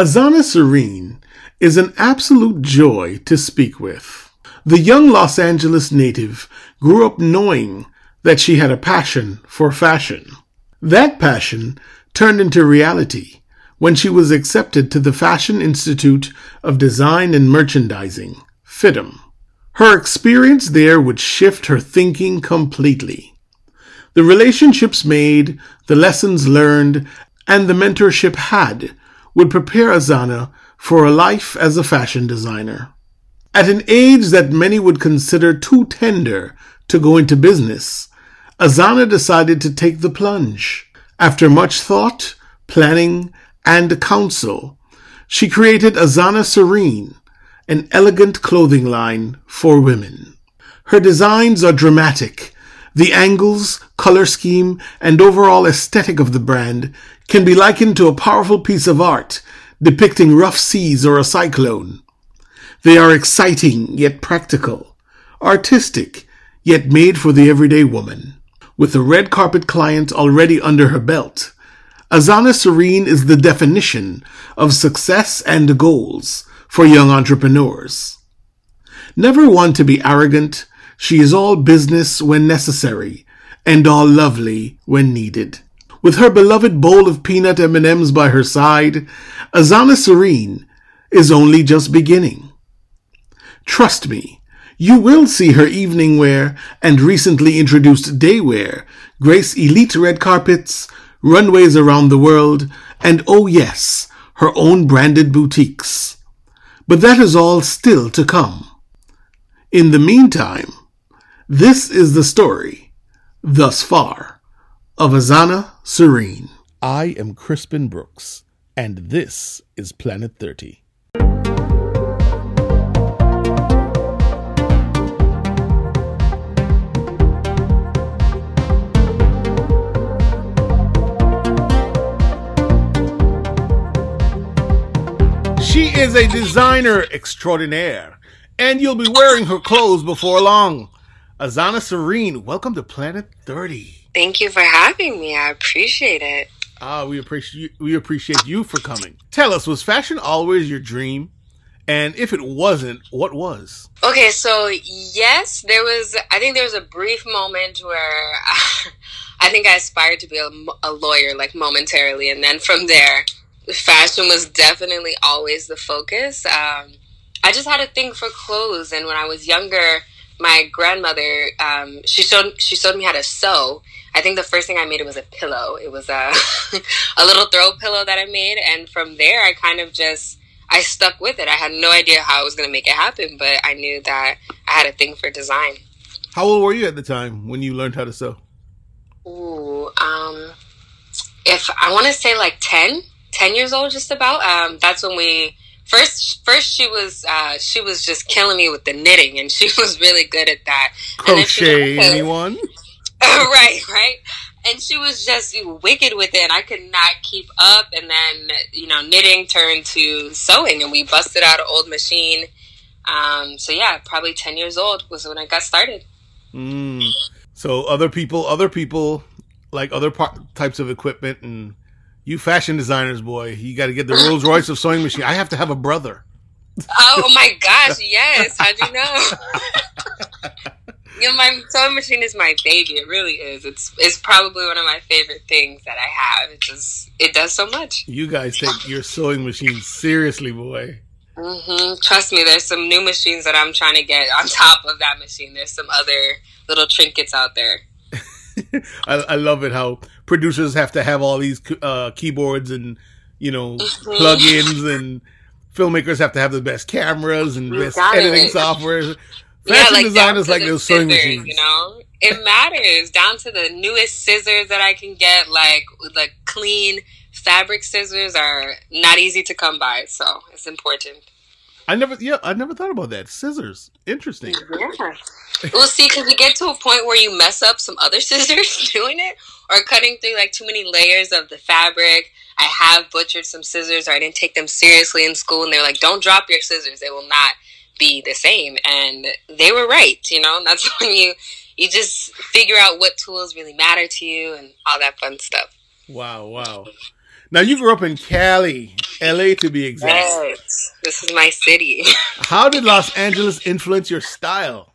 Azana Serene is an absolute joy to speak with. The young Los Angeles native grew up knowing that she had a passion for fashion. That passion turned into reality when she was accepted to the Fashion Institute of Design and Merchandising, FIDM. Her experience there would shift her thinking completely. The relationships made, the lessons learned, and the mentorship had would prepare Azana for a life as a fashion designer. At an age that many would consider too tender to go into business, Azana decided to take the plunge. After much thought, planning, and counsel, she created Azana Serene, an elegant clothing line for women. Her designs are dramatic. The angles, color scheme, and overall aesthetic of the brand can be likened to a powerful piece of art depicting rough seas or a cyclone. They are exciting yet practical, artistic yet made for the everyday woman. With a red carpet client already under her belt, Azana Serene is the definition of success and goals for young entrepreneurs. Never one to be arrogant, she is all business when necessary and all lovely when needed. With her beloved bowl of peanut M&Ms by her side, Azana Serene is only just beginning. Trust me, you will see her evening wear and recently introduced day wear grace elite red carpets, runways around the world, and oh yes, her own branded boutiques. But that is all still to come. In the meantime, this is the story, thus far, of Azana Serene. I am Crispin Brooks, and this is Planet 30. She is a designer extraordinaire, and you'll be wearing her clothes before long. Azana Serene, welcome to Planet 30. Thank you for having me. I appreciate it. Ah, we appreciate we appreciate you for coming. Tell us, was fashion always your dream? And if it wasn't, what was? Okay, so yes, there was. I think there was a brief moment where I think I aspired to be a, a lawyer, like momentarily, and then from there, fashion was definitely always the focus. Um, I just had a thing for clothes, and when I was younger, my grandmother um, she showed she showed me how to sew. I think the first thing I made it was a pillow. It was a a little throw pillow that I made, and from there I kind of just I stuck with it. I had no idea how I was going to make it happen, but I knew that I had a thing for design. How old were you at the time when you learned how to sew? Ooh, um, if I want to say like 10, 10 years old, just about. Um, that's when we first first she was uh, she was just killing me with the knitting, and she was really good at that. Crochet, like, anyone? right, right. And she was just wicked with it. I could not keep up. And then, you know, knitting turned to sewing, and we busted out an old machine. Um, so yeah, probably ten years old was when I got started. Mm. So other people, other people like other types of equipment and you fashion designers, boy, you got to get the Rolls Royce of sewing machine. I have to have a Brother. Oh my gosh, yes. How'd you know? you know, my sewing machine is my baby. It really is. It's it's probably one of my favorite things that I have. It just it does so much. You guys take your sewing machine seriously, boy. Mm-hmm. Trust me, there's some new machines that I'm trying to get on top of that machine. There's some other little trinkets out there. I, I, love it how producers have to have all these uh, keyboards and you know mm-hmm. plugins, and filmmakers have to have the best cameras and best editing it. software. Fashion yeah, like designers like those sewing machines. You know, it matters down to the newest scissors that I can get. Like like clean fabric scissors are not easy to come by, so it's important. I never, yeah, I never thought about that. Scissors, interesting. Yeah. Well, see, because you get to a point where you mess up some other scissors doing it, or cutting through like too many layers of the fabric. I have butchered some scissors, or I didn't take them seriously in school, and they're like, "Don't drop your scissors; they will not be the same." And they were right, you know. That's when you you just figure out what tools really matter to you and all that fun stuff. Wow, wow. Now you grew up in Cali, LA to be exact. Yes, this is my city. How did Los Angeles influence your style?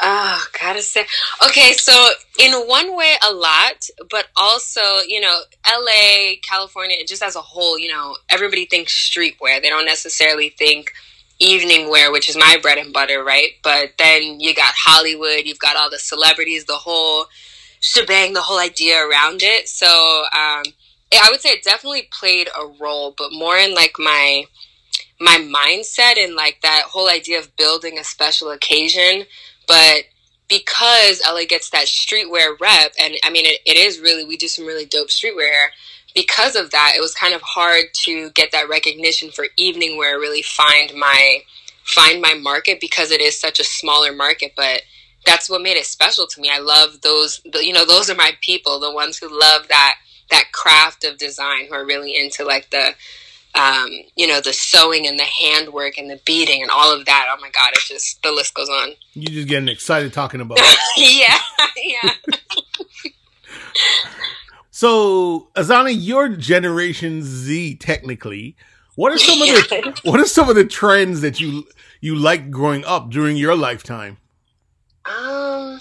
Oh, gotta say. Okay, so in one way, a lot, but also, you know, LA, California, just as a whole, you know, everybody thinks streetwear. They don't necessarily think evening wear, which is my bread and butter, right? But then you got Hollywood, you've got all the celebrities, the whole shebang, the whole idea around it. So um, I would say it definitely played a role, but more in like my my mindset and like that whole idea of building a special occasion. But because LA gets that streetwear rep, and I mean, it, it is really, we do some really dope streetwear. Because of that, it was kind of hard to get that recognition for evening wear, really find my find my market because it is such a smaller market. But that's what made it special to me. I love those, you know, those are my people, the ones who love that that craft of design, who are really into like the um, you know, the sewing and the handwork and the beading and all of that. Oh my God, it's just, the list goes on. You're just getting excited talking about it. yeah, yeah. so, Azana, your Generation Z, technically, what are some of the what are some of the trends that you you like growing up during your lifetime? Um,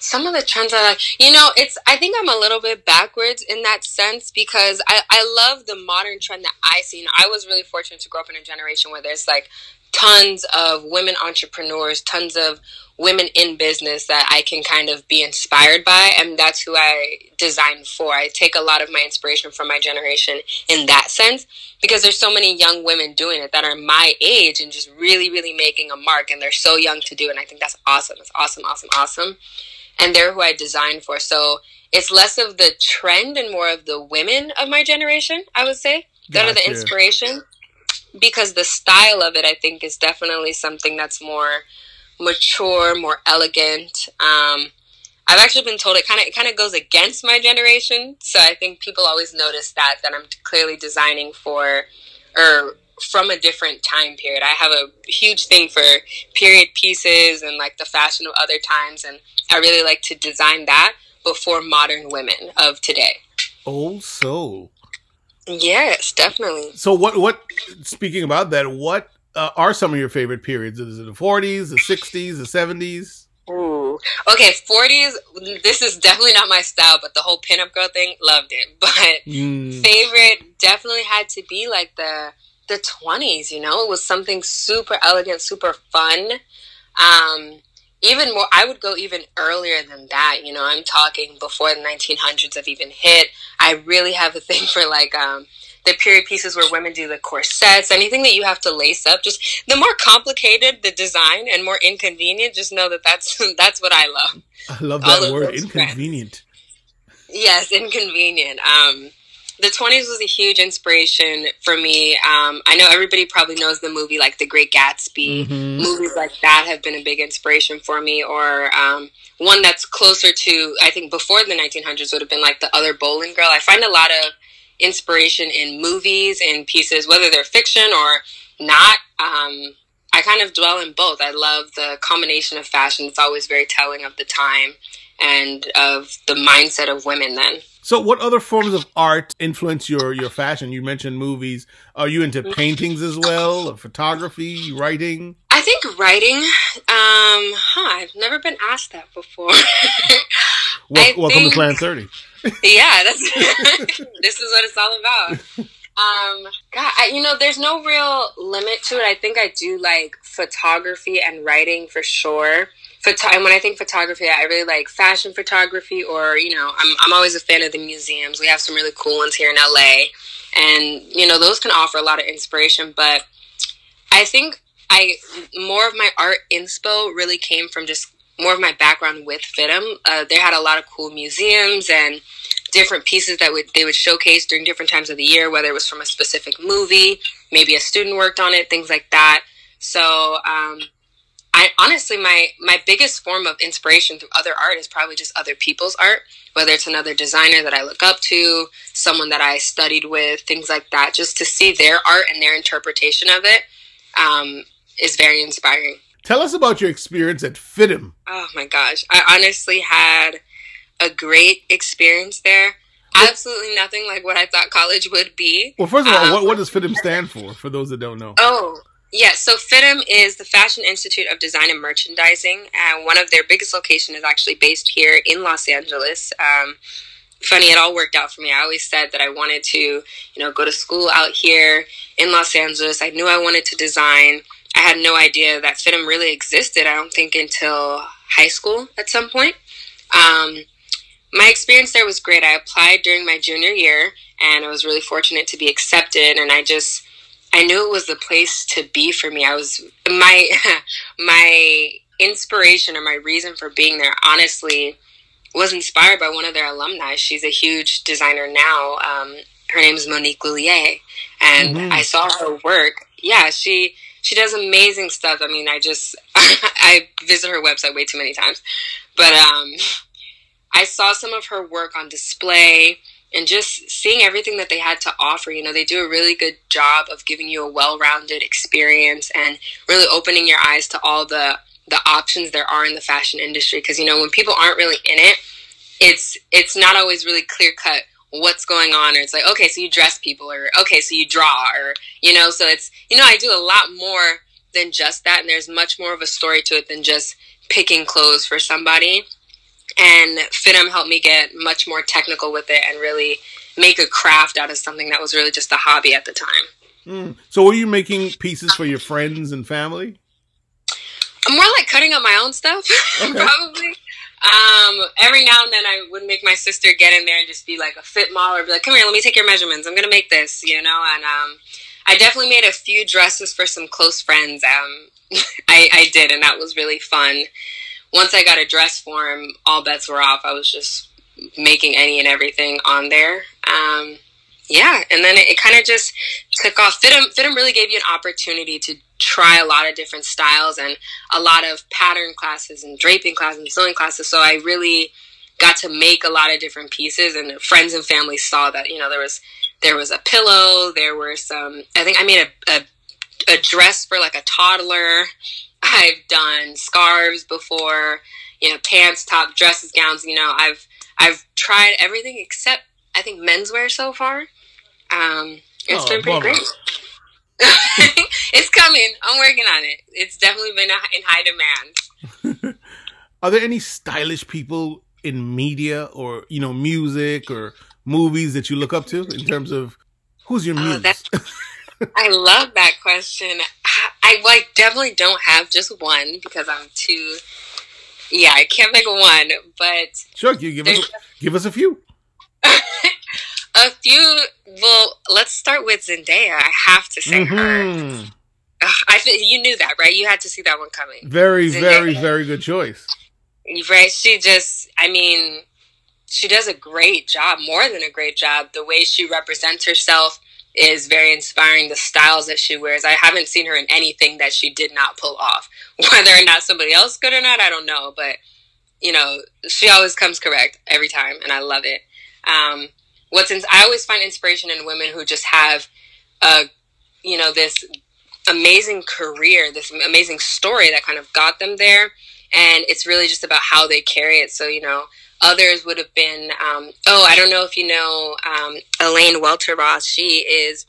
some of the trends I like, you know, it's, I think I'm a little bit backwards in that sense because I, I love the modern trend that I see. You know, I was really fortunate to grow up in a generation where there's like tons of women entrepreneurs, tons of women in business that I can kind of be inspired by. And that's who I design for. I take a lot of my inspiration from my generation in that sense because there's so many young women doing it that are my age and just really, really making a mark. And they're so young to do it. And I think that's awesome. It's awesome, awesome, awesome and they're who I designed for. So it's less of the trend and more of the women of my generation, I would say, that gotcha. are the inspiration. Because the style of it, I think, is definitely something that's more mature, more elegant. Um, I've actually been told it kind of it kind of goes against my generation, so I think people always notice that that I'm clearly designing for or from a different time period. I have a huge thing for period pieces and like the fashion of other times, and I really like to design that before modern women of today. Old soul. Yes, definitely. So what? What? Speaking about that, what uh, are some of your favorite periods? Is it the forties, the sixties, the seventies? Ooh, okay, forties. This is definitely not my style, but the whole pinup girl thing, loved it. But mm. favorite definitely had to be like the the 20s, you know? It was something super elegant, super fun. Um, even more, I would go even earlier than that. You know, I'm talking before the 1900s have even hit. I really have a thing for like, um, the period pieces where women do the corsets, anything that you have to lace up, just the more complicated the design and more inconvenient, just know that that's, that's what I love. I love that word, inconvenient. Yes, inconvenient. Um, the 20s was a huge inspiration for me. Um, I know everybody probably knows the movie like The Great Gatsby. Mm-hmm. Movies like that have been a big inspiration for me. Or um, one that's closer to, I think, before the 1900s would have been like The Other Boleyn Girl. I find a lot of inspiration in movies and pieces, whether they're fiction or not. Um, I kind of dwell in both. I love the combination of fashion. It's always very telling of the time and of the mindset of women then. So, what other forms of art influence your your fashion? You mentioned movies. Are you into paintings as well, or photography, writing? I think writing. Um, huh? I've never been asked that before. well, welcome think, to Planet Thirty. yeah, that's this is what it's all about. Um, God, I, you know, there's no real limit to it. I think I do like photography and writing for sure photo- and when I think photography, I really like fashion photography, or you know, I'm I'm always a fan of the museums. We have some really cool ones here in LA, and you know, those can offer a lot of inspiration. But I think I more of my art inspo really came from just more of my background with FIDM. Uh, they had a lot of cool museums and different pieces that would they would showcase during different times of the year, whether it was from a specific movie, maybe a student worked on it, things like that. So um, I honestly my my biggest form of inspiration through other art is probably just other people's art, whether it's another designer that I look up to, someone that I studied with, things like that. Just to see their art and their interpretation of it um, is very inspiring. Tell us about your experience at FIDM. Oh my gosh, I honestly had a great experience there. absolutely nothing like what I thought college would be. Well, first of all, um, what, what does FIDM stand for? For those that don't know. Oh, yeah. So FIDM is the Fashion Institute of Design and Merchandising, and one of their biggest locations is actually based here in Los Angeles. Um, funny, it all worked out for me. I always said that I wanted to, you know, go to school out here in Los Angeles. I knew I wanted to design. I had no idea that FIDM really existed. I don't think until high school at some point. Um, my experience there was great. I applied during my junior year, and I was really fortunate to be accepted. And I just, I knew it was the place to be for me. I was my my inspiration or my reason for being there. Honestly, was inspired by one of their alumni. She's a huge designer now. Um, her name is Monique Lhuillier, and mm-hmm. I saw her work. Yeah, she she does amazing stuff. I mean, I just I visit her website way too many times, but um, I saw some of her work on display and just seeing everything that they had to offer. You know, they do a really good job of giving you a well-rounded experience and really opening your eyes to all the the options there are in the fashion industry because you know when people aren't really in it it's it's not always really clear cut what's going on or it's like okay so you dress people or okay so you draw or you know so it's you know i do a lot more than just that and there's much more of a story to it than just picking clothes for somebody and FIDM helped me get much more technical with it and really make a craft out of something that was really just a hobby at the time mm. so were you making pieces for your friends and family I'm more like cutting up my own stuff, okay. probably. Um, every now and then I would make my sister get in there and just be like a fit model or be like, come here, let me take your measurements. I'm going to make this, you know? And, um, I definitely made a few dresses for some close friends. Um, I, I did, and that was really fun. Once I got a dress form, all bets were off. I was just making any and everything on there. Um, yeah, and then it, it kind of just took off. FIDM, FIDM really gave you an opportunity to try a lot of different styles and a lot of pattern classes and draping classes and sewing classes. So I really got to make a lot of different pieces, and friends and family saw that. You know, there was there was a pillow, there were some. I think I made a, a, a dress for like a toddler. I've done scarves before. You know, pants, top, dresses, gowns. You know, I've I've tried everything except I think menswear so far. Um, it's oh, been pretty great. it's coming. I'm working on it. It's definitely been in high demand. Are there any stylish people in media or you know music or movies that you look up to in terms of who's your uh, muse? I love that question. I like definitely don't have just one because I'm too. Yeah, I can't pick one, but sure, you give us give us a few. A few. Well, let's start with Zendaya. I have to say mm-hmm. her. Ugh, I think you knew that, right? You had to see that one coming. Very, Zendaya. very, very good choice. Right? She just. I mean, she does a great job. More than a great job. The way she represents herself is very inspiring. The styles that she wears. I haven't seen her in anything that she did not pull off. Whether or not somebody else could or not, I don't know. But you know, she always comes correct every time, and I love it. Um, what's in, I always find inspiration in women who just have a you know this amazing career, this amazing story that kind of got them there, and it's really just about how they carry it. So you know, others would have been. Um, oh, I don't know if you know um, Elaine Welteroth. She is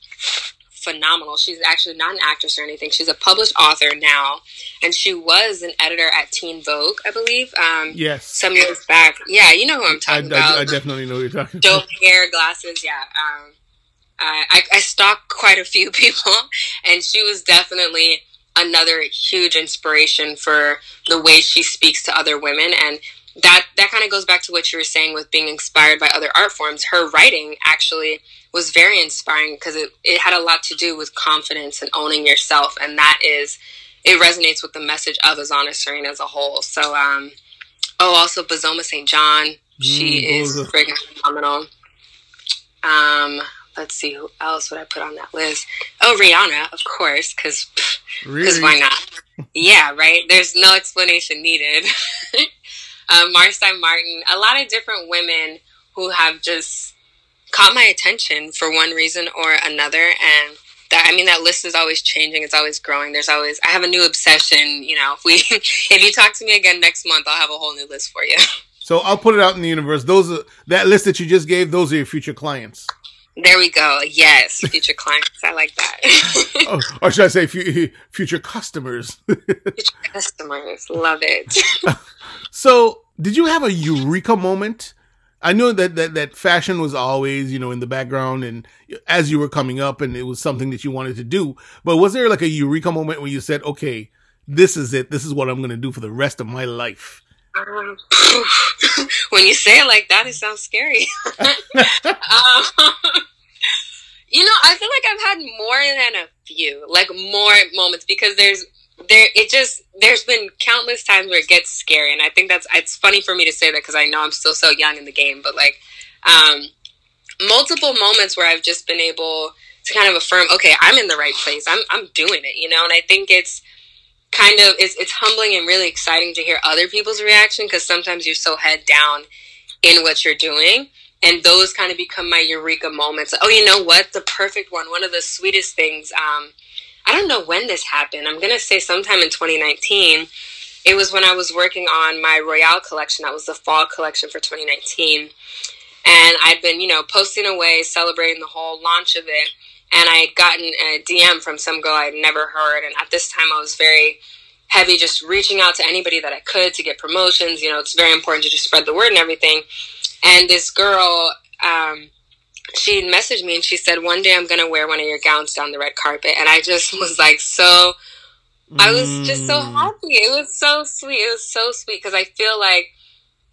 phenomenal. She's actually not an actress or anything. She's a published author now, and she was an editor at Teen Vogue, I believe. Um, yes, some years back. Yeah, you know who I'm talking I, about. I, I, definitely know who you're talking Dope about. hair, glasses. Yeah. Um, I, I stalked quite a few people, and she was definitely another huge inspiration for the way she speaks to other women and that that kind of goes back to what you were saying with being inspired by other art forms her writing actually was very inspiring because it, it had a lot to do with confidence and owning yourself. And that is, it resonates with the message of Azana Serene as a whole. So, um, oh, also Bozoma St. John. She mm, is freaking phenomenal. Um, let's see who else would I put on that list. Oh, Rihanna, of course, because because really? why not? yeah, right. There's no explanation needed. um, Marsai Martin, a lot of different women who have just caught my attention for one reason or another and that I mean that list is always changing it's always growing there's always I have a new obsession you know if we if you talk to me again next month I'll have a whole new list for you So I'll put it out in the universe. Those are that list that you just gave. Those are your future clients. There we go. Yes, future clients. I like that. oh, or should I say future customers? future customers. Love it. so, did you have a eureka moment? I know that, that that fashion was always, you know, in the background and as you were coming up and it was something that you wanted to do. But was there like a eureka moment when you said, "Okay, this is it. This is what I'm going to do for the rest of my life." Um, when you say it like that, it sounds scary. um, you know, I feel like I've had more than a few, like more moments because there's there it just there's been countless times where it gets scary and i think that's it's funny for me to say that because i know i'm still so young in the game but like um multiple moments where i've just been able to kind of affirm okay i'm in the right place i'm i'm doing it you know and i think it's kind of it's, it's humbling and really exciting to hear other people's reaction because sometimes you're so head down in what you're doing and those kind of become my eureka moments oh you know what the perfect one one of the sweetest things um I don't know when this happened. I'm going to say sometime in 2019. It was when I was working on my Royale collection. That was the fall collection for 2019. And I'd been, you know, posting away, celebrating the whole launch of it. And I had gotten a DM from some girl I'd never heard. And at this time, I was very heavy, just reaching out to anybody that I could to get promotions. You know, it's very important to just spread the word and everything. And this girl, um, she messaged me and she said, "One day I'm gonna wear one of your gowns down the red carpet," and I just was like, so. I was just so mm. happy. It was so sweet. It was so sweet because I feel like,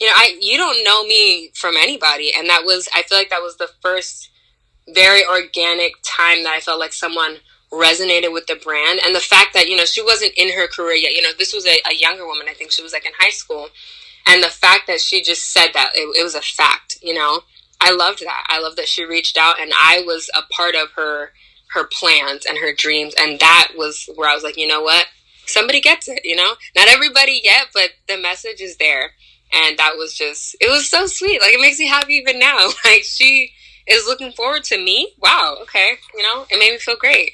you know, I you don't know me from anybody, and that was I feel like that was the first very organic time that I felt like someone resonated with the brand and the fact that you know she wasn't in her career yet. You know, this was a, a younger woman. I think she was like in high school, and the fact that she just said that it, it was a fact. You know, I loved that. I love that she reached out and I was a part of her her plans and her dreams and that was where I was like, you know what? Somebody gets it, you know? Not everybody yet, but the message is there. And that was just it was so sweet. Like it makes me happy even now. Like she is looking forward to me. Wow, okay. You know, it made me feel great.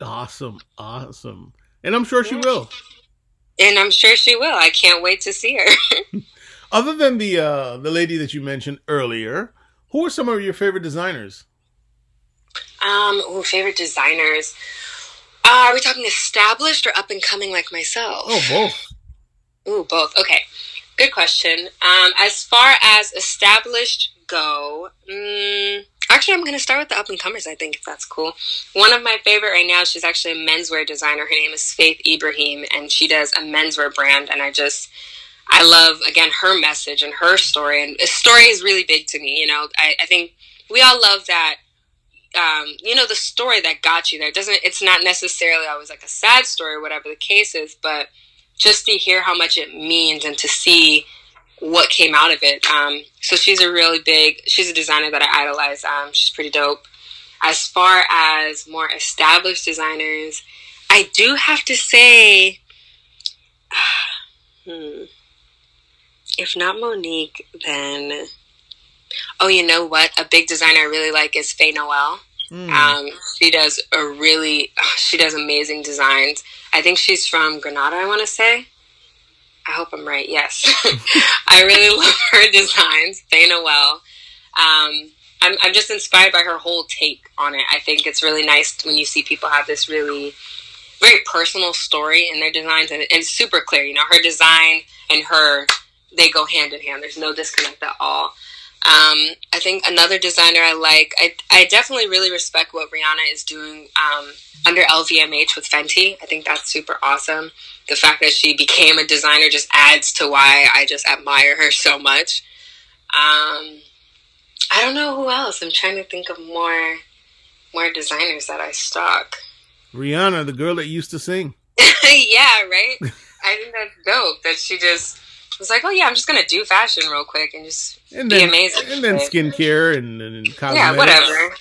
Awesome. Awesome. And I'm sure she will. And I'm sure she will. I can't wait to see her. Other than the uh the lady that you mentioned earlier, who are some of your favorite designers? Um, ooh, favorite designers. Uh, are we talking established or up and coming like myself? Oh, both. Ooh, both. Okay, good question. Um, as far as established go, um, actually, I'm going to start with the up and comers. I think if that's cool. One of my favorite right now. She's actually a menswear designer. Her name is Faith Ibrahim, and she does a menswear brand. And I just I love again her message and her story, and a story is really big to me. You know, I, I think we all love that. Um, you know, the story that got you there doesn't. It's not necessarily always like a sad story whatever the case is, but just to hear how much it means and to see what came out of it. Um, so she's a really big. She's a designer that I idolize. Um, she's pretty dope. As far as more established designers, I do have to say. hmm if not Monique, then oh, you know what? A big designer I really like is Fe Noel. Mm. Um, she does a really, she does amazing designs. I think she's from Grenada, I want to say. I hope I'm right. Yes, I really love her designs. Fe Noel. Um, I'm, I'm just inspired by her whole take on it. I think it's really nice when you see people have this really very personal story in their designs, and, and it's super clear. You know, her design and her they go hand in hand. There's no disconnect at all. Um, I think another designer I like, I, I definitely really respect what Rihanna is doing um, under LVMH with Fenty. I think that's super awesome. The fact that she became a designer just adds to why I just admire her so much. Um, I don't know who else. I'm trying to think of more more designers that I stalk. Rihanna, the girl that used to sing. yeah, right. I think that's dope that she just was like, oh yeah, I'm just gonna do fashion real quick and just and be amazing. And then skincare and, and yeah, whatever.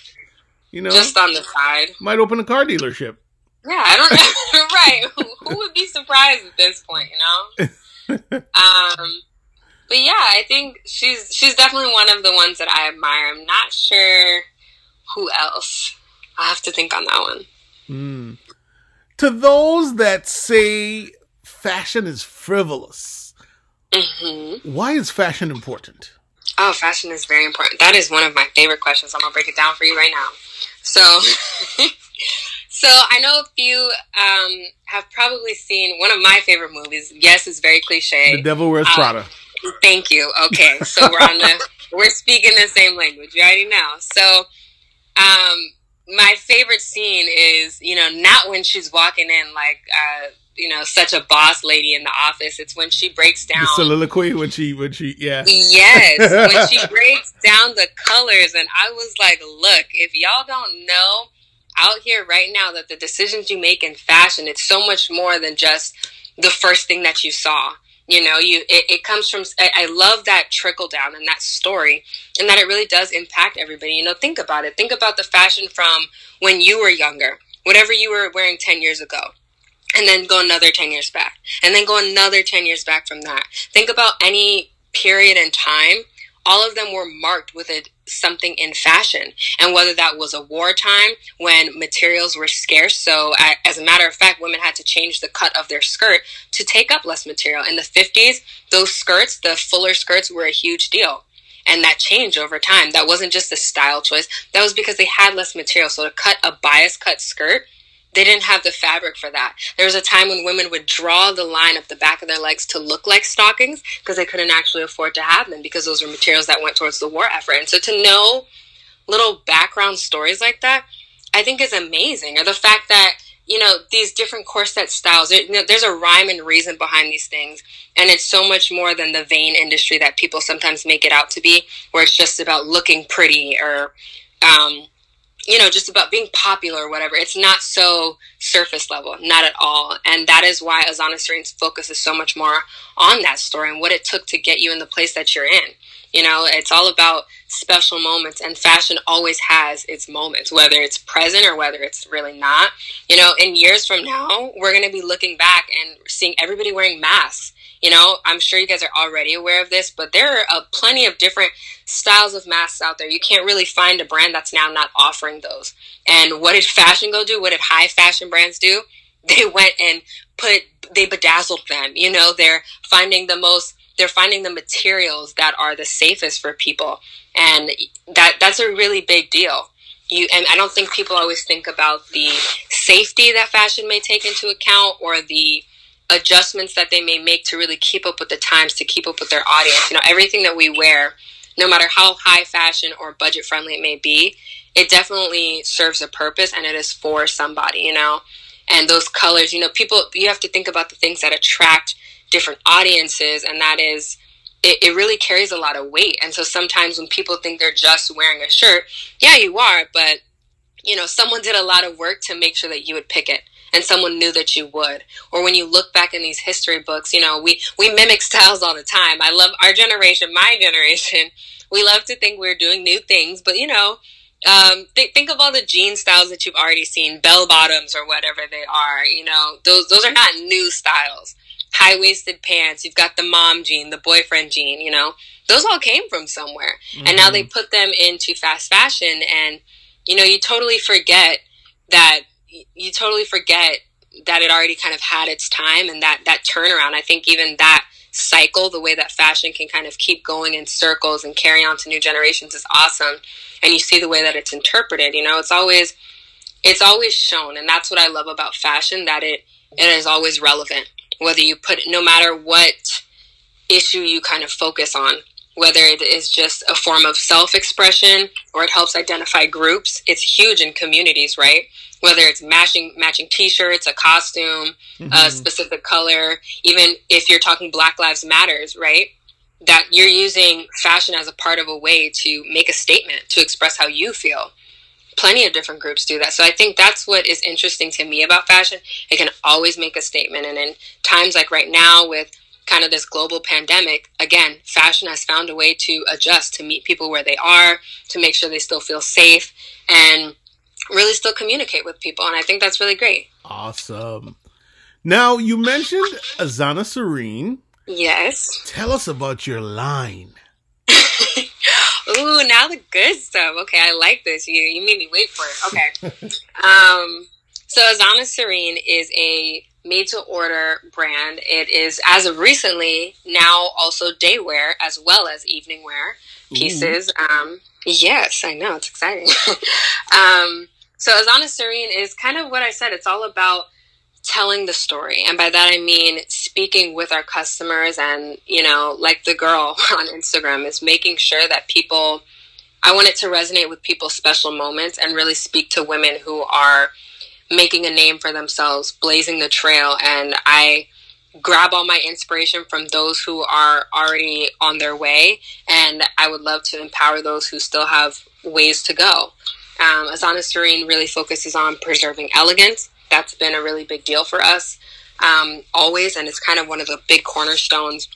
You know, just on the side. Might open a car dealership. Yeah, I don't know. right? Who, who would be surprised at this point? You know. um, but yeah, I think she's she's definitely one of the ones that I admire. I'm not sure who else. I have to think on that one. Mm. To those that say fashion is frivolous, Mm-hmm. Why is fashion important? Oh, fashion is very important. That is one of my favorite questions. I'm gonna break it down for you right now. So, so I know a few um, have probably seen one of my favorite movies. Yes, it's very cliche. The Devil Wears Um, Prada. Thank you. Okay, so we're on the we're speaking the same language. You already know. So, um, my favorite scene is you know not when she's walking in like uh, you know such a boss lady in the office. It's when she breaks down. The soliloquy when she when she yeah. Yes, when she breaks down the colors, and I was like, look, if y'all don't know out here right now that the decisions you make in fashion, it's so much more than just the first thing that you saw. You know, you it, it comes from. I, I love that trickle down and that story, and that it really does impact everybody. You know, think about it. Think about the fashion from when you were younger, whatever you were wearing ten years ago and then go another 10 years back and then go another 10 years back from that. Think about any period in time all of them were marked with a, something in fashion. And whether that was a wartime when materials were scarce so a- as a matter of fact women had to change the cut of their skirt to take up less material. In the 50s those skirts the fuller skirts were a huge deal. And that changed over time. That wasn't just a style choice. That was because they had less material. So to cut a bias cut skirt they didn't have the fabric for that. There was a time when women would draw the line up the back of their legs to look like stockings because they couldn't actually afford to have them because those were materials that went towards the war effort. And so to know little background stories like that, I think is amazing. Or the fact that, you know, these different corset styles, you know, there's a rhyme and reason behind these things. And it's so much more than the vain industry that people sometimes make it out to be, where it's just about looking pretty or, um, you know, just about being popular or whatever. It's not so surface level, not at all. And that is why Azana Serene's focus is so much more on that story and what it took to get you in the place that you're in. You know, it's all about special moments, and fashion always has its moments, whether it's present or whether it's really not. You know, in years from now, we're going to be looking back and seeing everybody wearing masks. You know, I'm sure you guys are already aware of this, but there are uh, plenty of different styles of masks out there. You can't really find a brand that's now not offering those. And what did fashion go do? What did high fashion brands do? They went and put, they bedazzled them. You know, they're finding the most, they're finding the materials that are the safest for people. And that, that's a really big deal. You, and I don't think people always think about the safety that fashion may take into account or the, adjustments that they may make to really keep up with the times, to keep up with their audience. You know, everything that we wear, no matter how high fashion or budget friendly it may be, it definitely serves a purpose and it is for somebody, you know. And those colors, you know, people, you have to think about the things that attract different audiences, and that is, it, it really carries a lot of weight. And so sometimes when people think they're just wearing a shirt, yeah, you are, but, you know, someone did a lot of work to make sure that you would pick it and someone knew that you would. Or when you look back in these history books, you know, we, we mimic styles all the time. I love our generation, my generation. We love to think we're doing new things, but you know, um, th- think of all the jean styles that you've already seen, bell bottoms or whatever they are. You know, those those are not new styles. High waisted pants. You've got the mom jean, the boyfriend jean. You know, those all came from somewhere, mm-hmm. and now they put them into fast fashion, and you know, you totally forget that you totally forget that it already kind of had its time and that that turnaround. I think even that cycle, the way that fashion can kind of keep going in circles and carry on to new generations is awesome. And you see the way that it's interpreted, you know, it's always it's always shown and that's what I love about fashion that it it is always relevant. Whether you put no matter what issue you kind of focus on, whether it is just a form of self-expression or it helps identify groups, it's huge in communities, right? Whether it's matching matching t-shirts, a costume, mm-hmm. a specific color, even if you're talking Black Lives Matters, right? That you're using fashion as a part of a way to make a statement to express how you feel. Plenty of different groups do that. So I think that's what is interesting to me about fashion. It can always make a statement. And in times like right now with kind of this global pandemic, again, fashion has found a way to adjust to meet people where they are, to make sure they still feel safe. And really still communicate with people. And I think that's really great. Awesome. Now, you mentioned Azana Serene. Yes. Tell us about your line. Ooh, now the good stuff. Okay, I like this. You you made me wait for it. Okay. um, so Azana Serene is a made to order brand. It is, as of recently, now also day wear as well as evening wear pieces. Um, yes, I know, it's exciting. um, so Azana Serene is kind of what I said. It's all about telling the story. And by that I mean speaking with our customers and, you know, like the girl on Instagram is making sure that people I want it to resonate with people's special moments and really speak to women who are making a name for themselves, blazing the trail and I grab all my inspiration from those who are already on their way and I would love to empower those who still have ways to go. Um, Azana Serene really focuses on preserving elegance that's been a really big deal for us um, always, and it's kind of one of the big cornerstones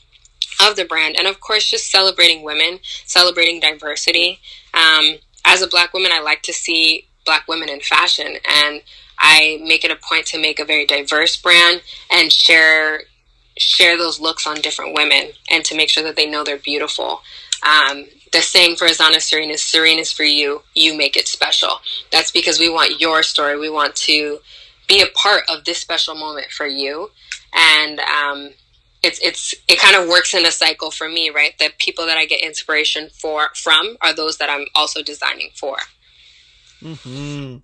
of the brand. And of course, just celebrating women, celebrating diversity. Um, as a black woman, I like to see black women in fashion, and I make it a point to make a very diverse brand and share share those looks on different women, and to make sure that they know they're beautiful. Um, the saying for Azana Serene is Serene is for you. You make it special. That's because we want your story. We want to be a part of this special moment for you. And um, it's it's it kind of works in a cycle for me, right? The people that I get inspiration for from are those that I'm also designing for. Mm-hmm.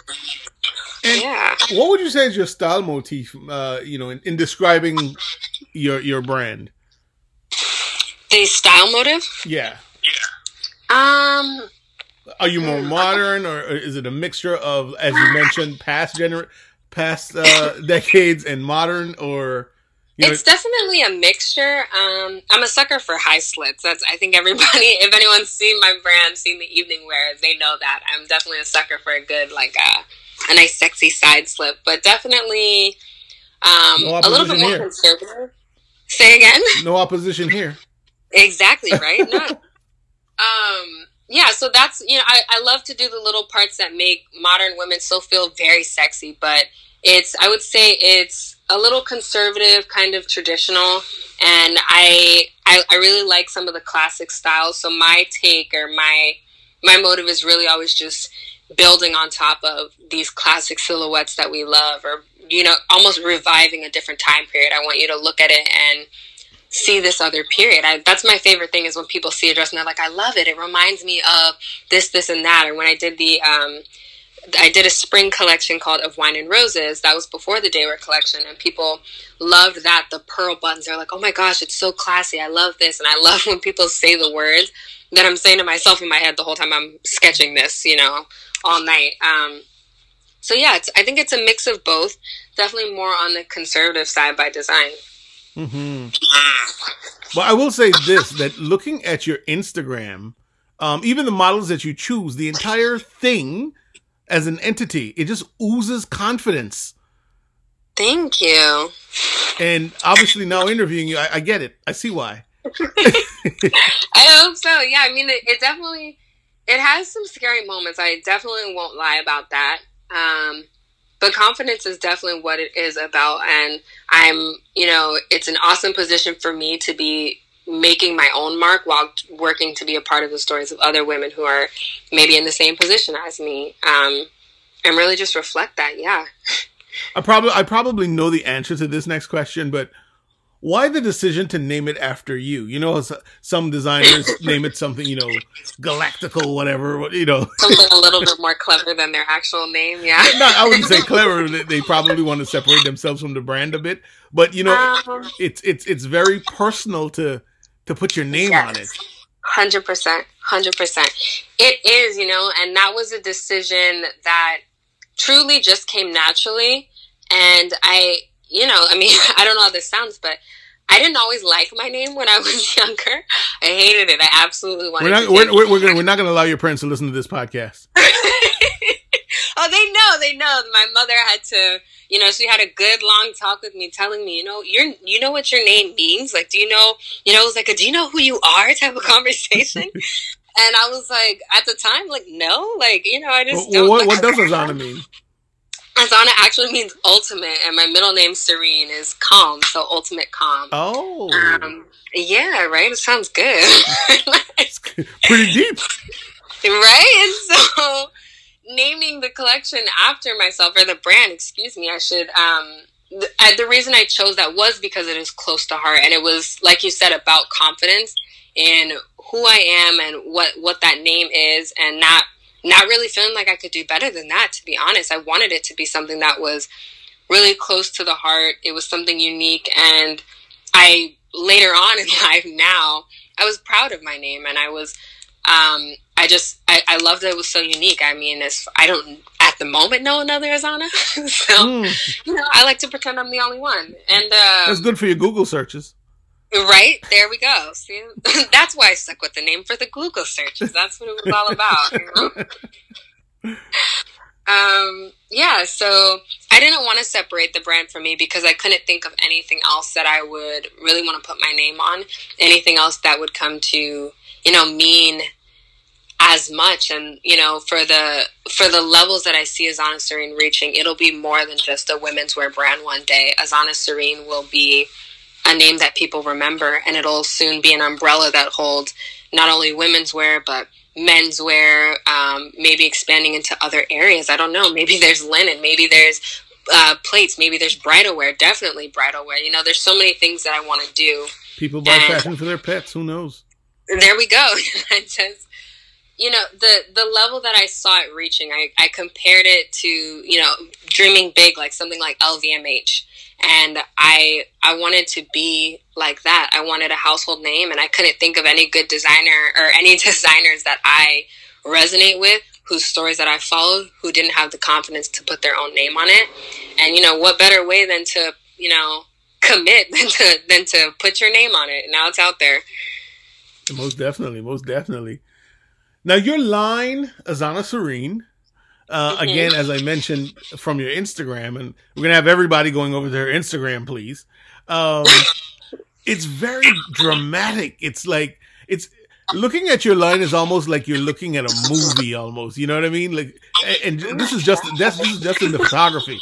yeah. What would you say is your style motif? Uh, you know, in, in describing your your brand. The style motive. Yeah. Yeah. Um. Are you more modern, or, or is it a mixture of, as you mentioned, past gener past uh, decades and modern, or you know, it's definitely a mixture. Um, I'm a sucker for high slits. That's I think everybody, if anyone's seen my brand, seen the evening wear, they know that I'm definitely a sucker for a good like a, uh, a nice sexy side slip. But definitely um, no a little bit more here. conservative. Say again. No opposition here. exactly right. Not, um, yeah, so that's you know I, I love to do the little parts that make modern women still feel very sexy, but it's I would say it's a little conservative, kind of traditional, and I, I I really like some of the classic styles. So my take or my my motive is really always just building on top of these classic silhouettes that we love, or you know, almost reviving a different time period. I want you to look at it and see this other period. I, that's my favorite thing is when people see a dress and they're like, I love it. It reminds me of this, this, and that. Or when I did the, um, I did a spring collection called Of Wine and Roses. That was before the Daywear collection, and people loved that. The pearl buttons. They're like, "Oh my gosh, it's so classy! I love this!" And I love when people say the words that I'm saying to myself in my head the whole time I'm sketching this. You know, all night. Um, so yeah, I think it's a mix of both. Definitely more on the conservative side by design. Mm-hmm. Well, I will say this: that looking at your Instagram, um, even the models that you choose, the entire thing as an entity, it just oozes confidence. Thank you. And obviously, now interviewing you, I, I get it. I see why. I hope so. Yeah, I mean, it, it, definitely it has some scary moments. I definitely won't lie about that. Um, but confidence is definitely what it is about. And i'm you know it's an awesome position for me to be making my own mark while working to be a part of the stories of other women who are maybe in the same position as me. Um, and really just reflect that yeah. I probably i probably know the answer to this next question but why the decision to name it after you? You know, some designers name it something, you know, galactical, whatever, you know. Something a little bit more clever than their actual name, yeah. no, I wouldn't say clever. They probably want to separate themselves from the brand a bit. But, you know, um, it's, it's, it's very personal to, to put your name yes. on it. Hundred percent, hundred percent. It is, you know, and that was a decision that truly just came naturally. And I, you know, I mean, I don't know how this sounds, but I didn't always like my name when I was younger. I hated it. I absolutely wanted. We're not. To we're, we're, we're, gonna, we're not going to allow your parents to listen to this podcast. oh, they know. They know. My mother had to. You know, she had a good long talk with me, telling me, you know, you're, you know what your name means. Like, do you know? You know, it was like, a, do you know who you are? Type of conversation. and I was like, at the time, like, no, like, you know, I just. Well, what, what does Azana mean? Azana actually means ultimate, and my middle name Serene is calm, so ultimate calm. Oh, um, yeah, right. It sounds good. pretty deep, right? And so, naming the collection after myself or the brand, excuse me, I should um, the, I, the reason I chose that was because it is close to heart, and it was like you said about confidence in who I am and what what that name is, and not not really feeling like I could do better than that. To be honest, I wanted it to be something that was really close to the heart. It was something unique, and I later on in life now I was proud of my name, and I was. Um, I just I, I love that it was so unique. I mean, it's I don't at the moment know another Azana, so mm. you know I like to pretend I'm the only one, and uh, that's good for your Google searches. Right there we go. See, that's why I stuck with the name for the Google searches. That's what it was all about. You know? um, yeah. So I didn't want to separate the brand from me because I couldn't think of anything else that I would really want to put my name on. Anything else that would come to you know mean as much and you know for the for the levels that i see azana serene reaching it'll be more than just a women's wear brand one day azana serene will be a name that people remember, and it'll soon be an umbrella that holds not only women's wear but men's wear, um, maybe expanding into other areas. I don't know. Maybe there's linen, maybe there's uh, plates, maybe there's bridal wear, definitely bridal wear. You know, there's so many things that I want to do. People buy and fashion for their pets. Who knows? There we go. just, you know, the the level that I saw it reaching, I, I compared it to, you know, dreaming big, like something like LVMH and I I wanted to be like that. I wanted a household name, and I couldn't think of any good designer or any designers that I resonate with, whose stories that I followed, who didn't have the confidence to put their own name on it. And you know, what better way than to you know commit than to than to put your name on it? Now it's out there. Most definitely, most definitely. Now your line, Azana Serene, uh, mm-hmm. Again, as I mentioned from your Instagram, and we're gonna have everybody going over to her Instagram, please. Um, it's very dramatic. It's like it's looking at your line is almost like you're looking at a movie, almost. You know what I mean? Like, and, this is just that's this is just in the photography.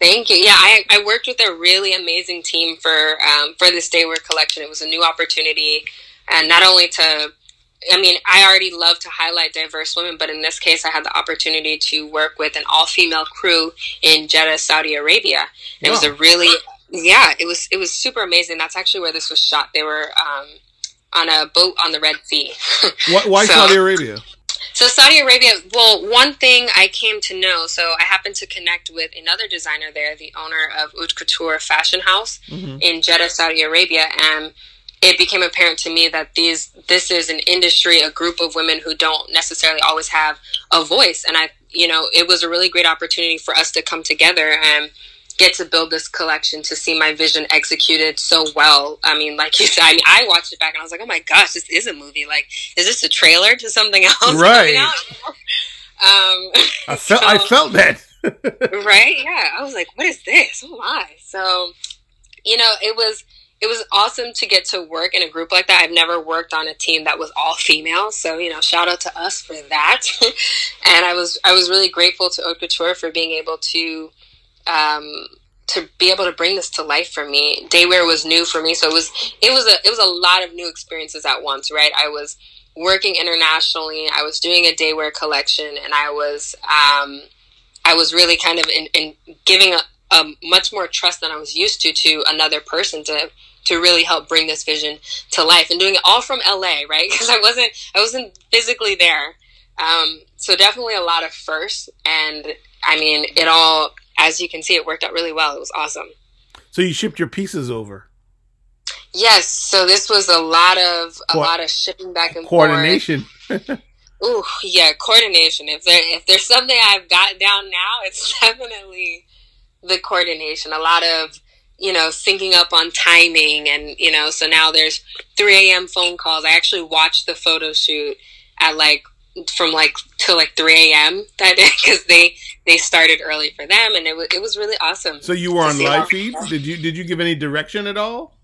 Thank you. Yeah, I, I worked with a really amazing team for um, for this daywear collection. It was a new opportunity, and not only to I mean, I already love to highlight diverse women, but in this case, I had the opportunity to work with an all female crew in Jeddah, Saudi Arabia. It was a really, yeah, it was it was super amazing. That's actually where this was shot. They were um, on a boat on the Red Sea. why, why so, Saudi Arabia? So Saudi Arabia, well, one thing I came to know, so I happened to connect with another designer there, the owner of Haute Couture Fashion House mm-hmm. in Jeddah, Saudi Arabia, and it became apparent to me that these this is an industry, a group of women who don't necessarily always have a voice, and I, you know, it was a really great opportunity for us to come together and get to build this collection to see my vision executed so well. I mean, like you said, I, mean, I watched it back and I was like, oh my gosh, this is a movie. Like, is this a trailer to something else? Right. um, I felt, so, I felt that. right? Yeah. I was like, what is this? Oh my. So, you know, it was it was awesome to get to work in a group like that. I've never worked on a team that was all female, so you know, shout out to us for that. and I was I was really grateful to Haute Couture for being able to um, to be able to bring this to life for me. Daywear was new for me, so it was it was a it was a lot of new experiences at once. Right, I was working internationally. I was doing a daywear collection, and I was um, I was really kind of in, in giving a, a much more trust than I was used to to another person to to really help bring this vision to life and doing it all from LA, right? Because I wasn't I wasn't physically there. Um, so definitely a lot of firsts, and I mean it all. As you can see, it worked out really well. It was awesome. So you shipped your pieces over. Yes. So this was a lot of a Co- lot of shipping back and coordination. Ooh, yeah, coordination. If there if there's something I've got down now, it's definitely the coordination. A lot of you know, syncing up on timing. And, you know, so now there's 3 a.m. phone calls. I actually watched the photo shoot at like, from like till like 3 a.m. that day because they, they started early for them. And it was, it was really awesome. So you were on live feed? Did you, did you give any direction at all?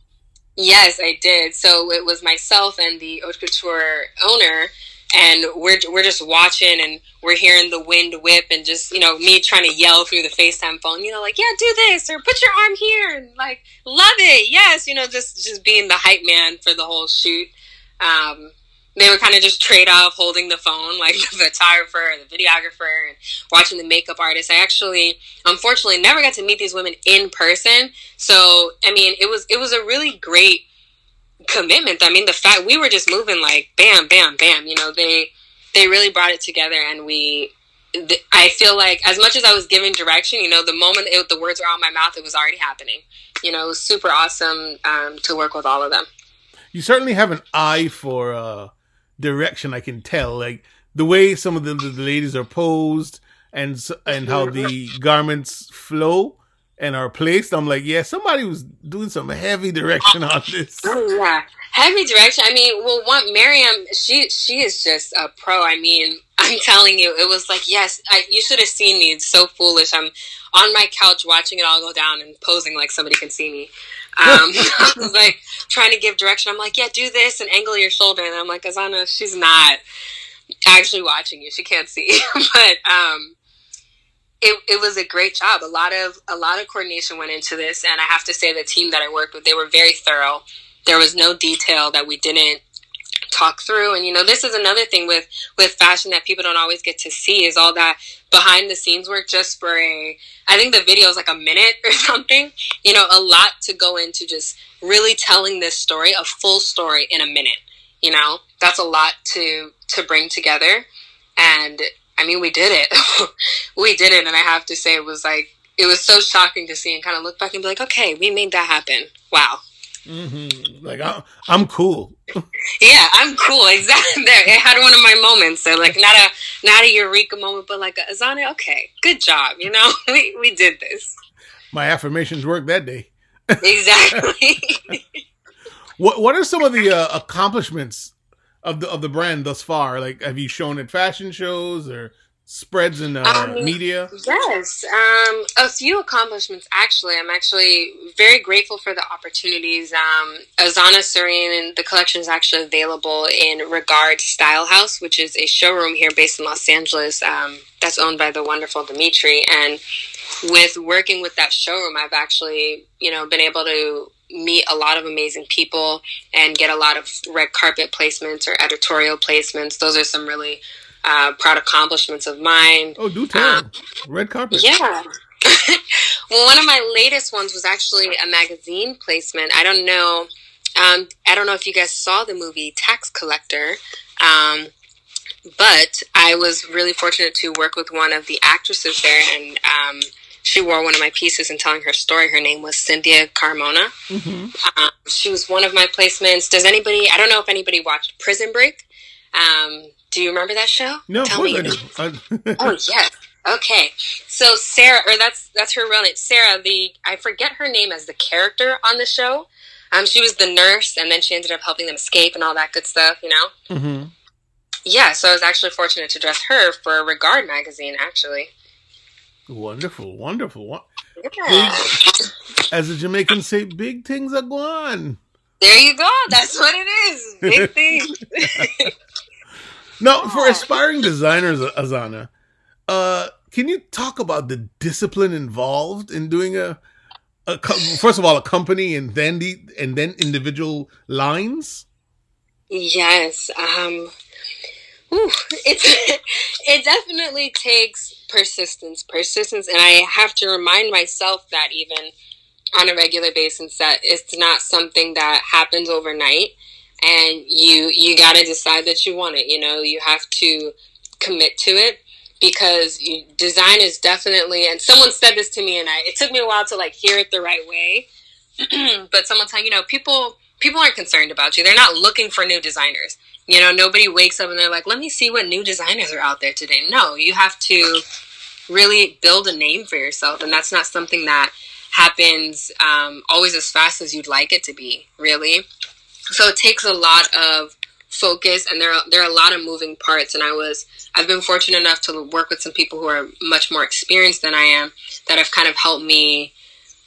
Yes, I did. So it was myself and the haute couture owner and we're we're just watching and we're hearing the wind whip and just you know me trying to yell through the FaceTime phone, you know, like yeah, do this or put your arm here and like love it, yes, you know, just just being the hype man for the whole shoot. Um, they would kind of just trade off holding the phone, like the photographer, the videographer, and watching the makeup artist. I actually, unfortunately, never got to meet these women in person. So, I mean, it was it was a really great commitment. I mean, the fact we were just moving like bam, bam, bam. You know, they they really brought it together, and we. I feel like as much as I was giving direction, you know, the moment it, the words were out of my mouth, it was already happening. You know, it was super awesome um, to work with all of them. You certainly have an eye for uh, direction. I can tell, like the way some of the, the ladies are posed and and how the garments flow and are placed. I'm like, yeah, somebody was doing some heavy direction on this. Oh yeah, heavy direction. I mean, well, one Miriam, she she is just a pro. I mean, I'm telling you, it was like, yes, I, you should have seen me. It's so foolish. I'm on my couch watching it all go down and posing like somebody can see me. Um, I was like trying to give direction. I'm like, yeah, do this and angle your shoulder. And I'm like, Azana, she's not actually watching you. She can't see. but um, it, it was a great job. A lot of a lot of coordination went into this, and I have to say the team that I worked with, they were very thorough. There was no detail that we didn't talk through and you know this is another thing with with fashion that people don't always get to see is all that behind the scenes work just for a i think the video is like a minute or something you know a lot to go into just really telling this story a full story in a minute you know that's a lot to to bring together and I mean, we did it. we did it, and I have to say, it was like it was so shocking to see and kind of look back and be like, okay, we made that happen. Wow. Mm-hmm. Like I'm, I'm cool. yeah, I'm cool. Exactly. There, I had one of my moments. So like not a not a eureka moment, but like a Azana. Okay, good job. You know, we we did this. My affirmations worked that day. exactly. what What are some of the uh, accomplishments of the of the brand thus far? Like, have you shown at fashion shows or spreads in uh, um, media? Yes, um, a few accomplishments. Actually, I'm actually very grateful for the opportunities. Um, Azana Serene and the collection is actually available in Regard Style House, which is a showroom here based in Los Angeles. Um, that's owned by the wonderful Dimitri and with working with that showroom, I've actually, you know, been able to meet a lot of amazing people and get a lot of red carpet placements or editorial placements. Those are some really uh, proud accomplishments of mine. Oh, do tell. Um, red carpet. Yeah. well, one of my latest ones was actually a magazine placement. I don't know. Um, I don't know if you guys saw the movie Tax Collector. Um, but I was really fortunate to work with one of the actresses there, and um, she wore one of my pieces and telling her story. Her name was Cinthya Carmona. Mm-hmm. Um, she was one of my placements. Does anybody? I don't know if anybody watched Prison Break. Um, do you remember that show? No, Tell me. oh yes. Okay, so Sarah, or that's that's her real name, Sarah. The I forget her name as the character on the show. Um, she was the nurse, and then she ended up helping them escape and all that good stuff. You know. Mm-hmm. Yeah, so I was actually fortunate to dress her for Regard magazine. Actually. Wonderful, wonderful. Yeah. as the Jamaicans say, big things are going. There you go. That's what it is. Big things. now, for aspiring designers, Azana, uh, can you talk about the discipline involved in doing a, a first of all a company and then the and then individual lines? Yes. Um, It's it definitely takes persistence, persistence, and I have to remind myself that even on a regular basis that it's not something that happens overnight, and you you got to decide that you want it. You know, you have to commit to it because you, design is definitely. And someone said this to me, and I it took me a while to like hear it the right way. but someone telling you know people people aren't concerned about you. They're not looking for new designers you know, nobody wakes up and they're like, let me see what new designers are out there today. No, you have to really build a name for yourself. And that's not something that happens um, always as fast as you'd like it to be, really. So it takes a lot of focus and there are, there are a lot of moving parts. And I was, I've been fortunate enough to work with some people who are much more experienced than I am that have kind of helped me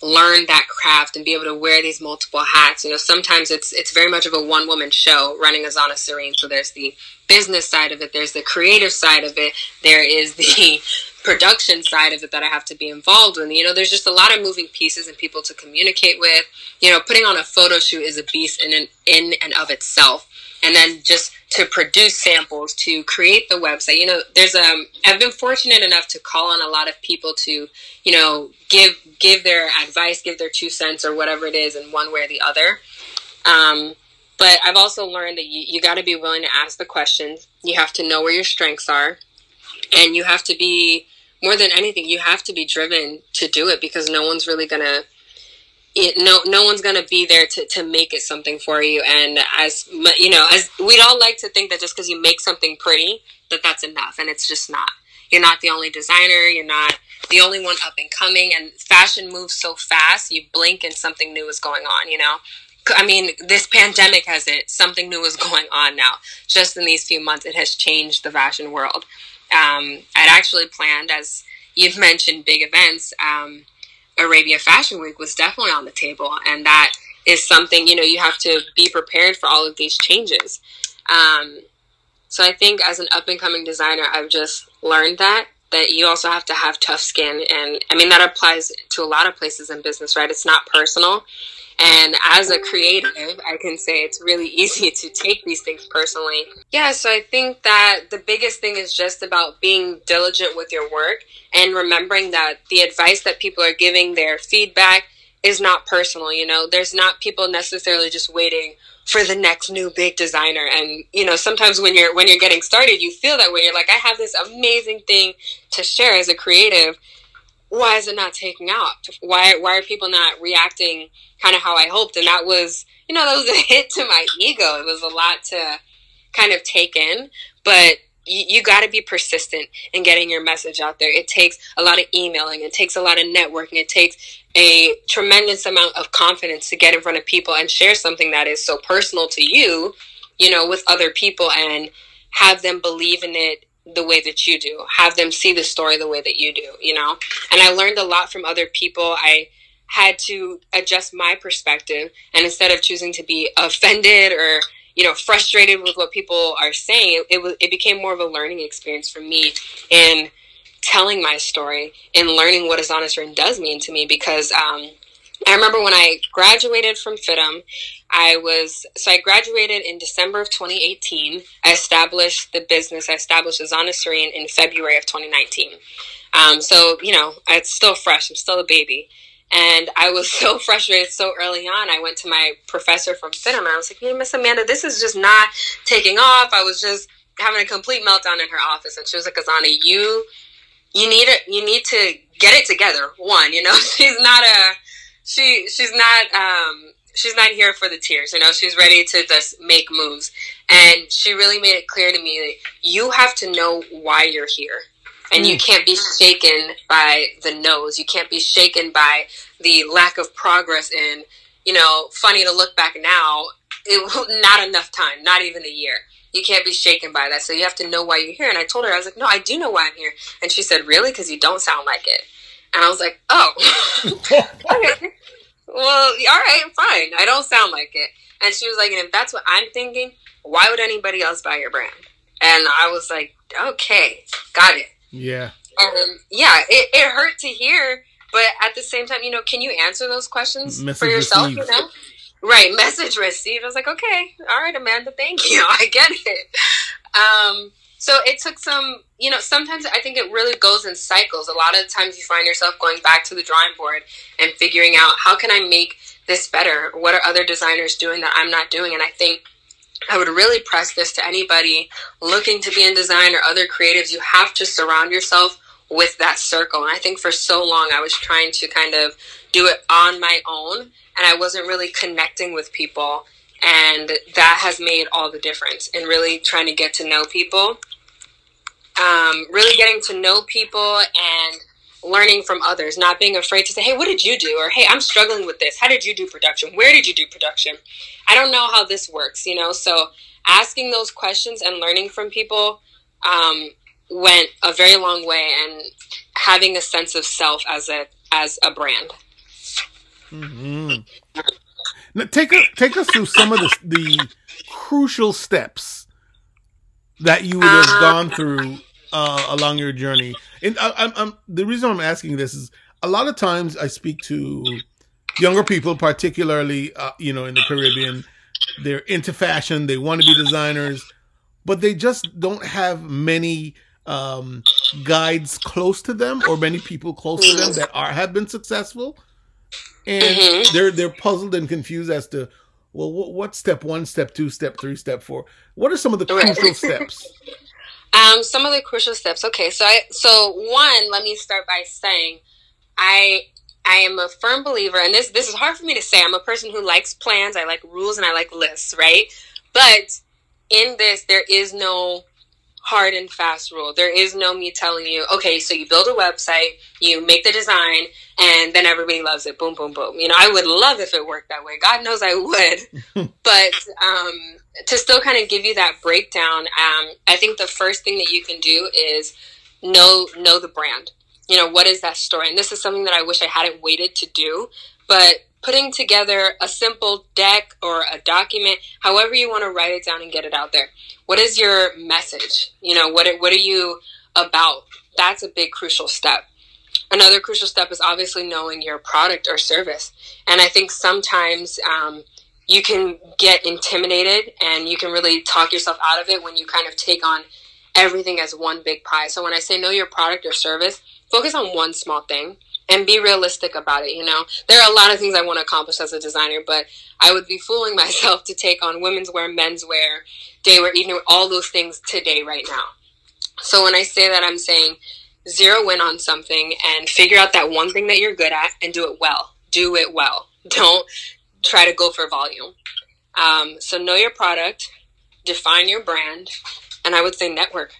learn that craft and be able to wear these multiple hats. You know, sometimes it's it's very much of a one woman show running Azana Serene. So there's the business side of it, there's the creative side of it, there is the production side of it that I have to be involved in. You know, there's just a lot of moving pieces and people to communicate with. You know, putting on a photo shoot is a beast in an, in and of itself. And then just to produce samples to create the website. You know there's um i've been fortunate enough to call on a lot of people to you know give give their advice give their two cents or whatever it is in one way or the other. Um but i've also learned that you, you got to be willing to ask the questions. You have to know where your strengths are and you have to be more than anything you have to be driven to do it because no one's really gonna it, no no one's gonna be there to, to make it something for you and as you know as we'd all like to think that just because you make something pretty that that's enough and it's just not you're not the only designer you're not the only one up and coming and fashion moves so fast you blink and something new is going on you know I mean, this pandemic has it. Something new is going on now. Just in these few months, it has changed the fashion world. Um, I'd actually planned, as you've mentioned, big events. Um, Arabia Fashion Week was definitely on the table, and that is something you know you have to be prepared for all of these changes. Um, so I think as an up and coming designer, I've just learned that that you also have to have tough skin, and I mean that applies to a lot of places in business, right? It's not personal. And as a creative, I can say it's really easy to take these things personally. Yeah, so I think that the biggest thing is just about being diligent with your work and remembering that the advice that people are giving, their feedback, is not personal. You know, there's not people necessarily just waiting for the next new big designer and you know sometimes when you're when you're getting started you feel that way you're like i have this amazing thing to share as a creative why is it not taking off? Why why are people not reacting kind of how I hoped? And that was, you know, that was a hit to my ego. It was a lot to kind of take in, but you, got to be persistent in getting your message out there. It takes a lot of emailing. It takes a lot of networking. It takes a tremendous amount of confidence to get in front of people and share something that is so personal to you, you know, with other people and have them believe in it the way that you do have them see the story the way that you do you know and i learned a lot from other people i had to adjust my perspective and instead of choosing to be offended or you know frustrated with what people are saying it, it, it became more of a learning experience for me in telling my story and learning what Azana Serene does mean to me because um, I remember when I graduated from FIDM, I was, so I graduated in December of 2018. I established the business, I established Azana Serene in February of 2019. Um, so, you know, it's still fresh, I'm still a baby. And I was so frustrated so early on. I went to my professor from cinema. I was like, hey, Miss Amanda, this is just not taking off. I was just having a complete meltdown in her office. And she was like, Azana, you, you need it, you need to get it together. One, you know, she's not a, she she's not um she's not here for the tears. You know, she's ready to just make moves. And she really made it clear to me that you have to know why you're here. And you mm. can't be shaken by the no's. You can't be shaken by the lack of progress in, you know, funny to look back now, it not enough time, not even a year. You can't be shaken by that. So you have to know why you're here. And I told her, I was like, no, I do know why I'm here. And she said, really? Because you don't sound like it. And I was like, oh, okay. Well, all right, fine. I don't sound like it. And she was like, and if that's what I'm thinking, why would anybody else buy your brand? And I was like, okay, got it. Yeah. And yeah, it, it hurt to hear, but at the same time, you know, can you answer those questions Message for yourself? Received. You know, right? Message received. I was like, okay, all right, Amanda, thank you. I get it. Um, so it took some, you know, sometimes I think it really goes in cycles. A lot of times you find yourself going back to the drawing board and figuring out how can I make this better? What are other designers doing that I'm not doing? And I think I would really press this to anybody looking to be in design or other creatives. You have to surround yourself with that circle. And I think for so long I was trying to kind of do it on my own and I wasn't really connecting with people. And that has made all the difference in really trying to get to know people um, really getting to know people and learning from others, not being afraid to say, hey, what did you do? Or hey, I'm struggling with this. How did you do production? Where did you do production? I don't know how this works, you know? So asking those questions and learning from people um, went a very long way and having a sense of self as a as a brand. Mm-hmm. Now, take us take us through some of the, the crucial steps that you would have uh, gone through uh, along your journey? And I, I'm, I'm, the reason I'm asking this is a lot of times I speak to younger people, particularly uh, you know in the Caribbean, they're into fashion, they want to be designers, but they just don't have many um, guides close to them or many people close to them that are have been successful, and mm-hmm. they're they're puzzled and confused as to well, what, what step one, step two, step three, step four? What are some of the crucial steps? Um, some of the crucial steps. Okay, so I so one, let me start by saying, I I am a firm believer, and this this is hard for me to say. I'm a person who likes plans. I like rules and I like lists, right? But in this, there is no hard and fast rule. There is no me telling you, okay, so you build a website, you make the design, and then everybody loves it. Boom, boom, boom. You know, I would love if it worked that way. God knows I would. but um, to still kind of give you that breakdown, um, I think the first thing that you can do is know know the brand. You know, what is that story? And this is something that I wish I hadn't waited to do, but putting together a simple deck or a document, however you want to write it down and get it out there. What is your message? You know, what what are you about? That's a big crucial step. Another crucial step is obviously knowing your product or service. And I think sometimes um, you can get intimidated and you can really talk yourself out of it when you kind of take on everything as one big pie. So when I say know your product or service, focus on one small thing and be realistic about it. You know, there are a lot of things I want to accomplish as a designer, but I would be fooling myself to take on women's wear, men's wear, day wear, evening all those things today, right now. So when I say that, I'm saying zero in on something and figure out that one thing that you're good at and do it well. Do it well. Don't try to go for volume. Um, so know your product, define your brand, and I would say network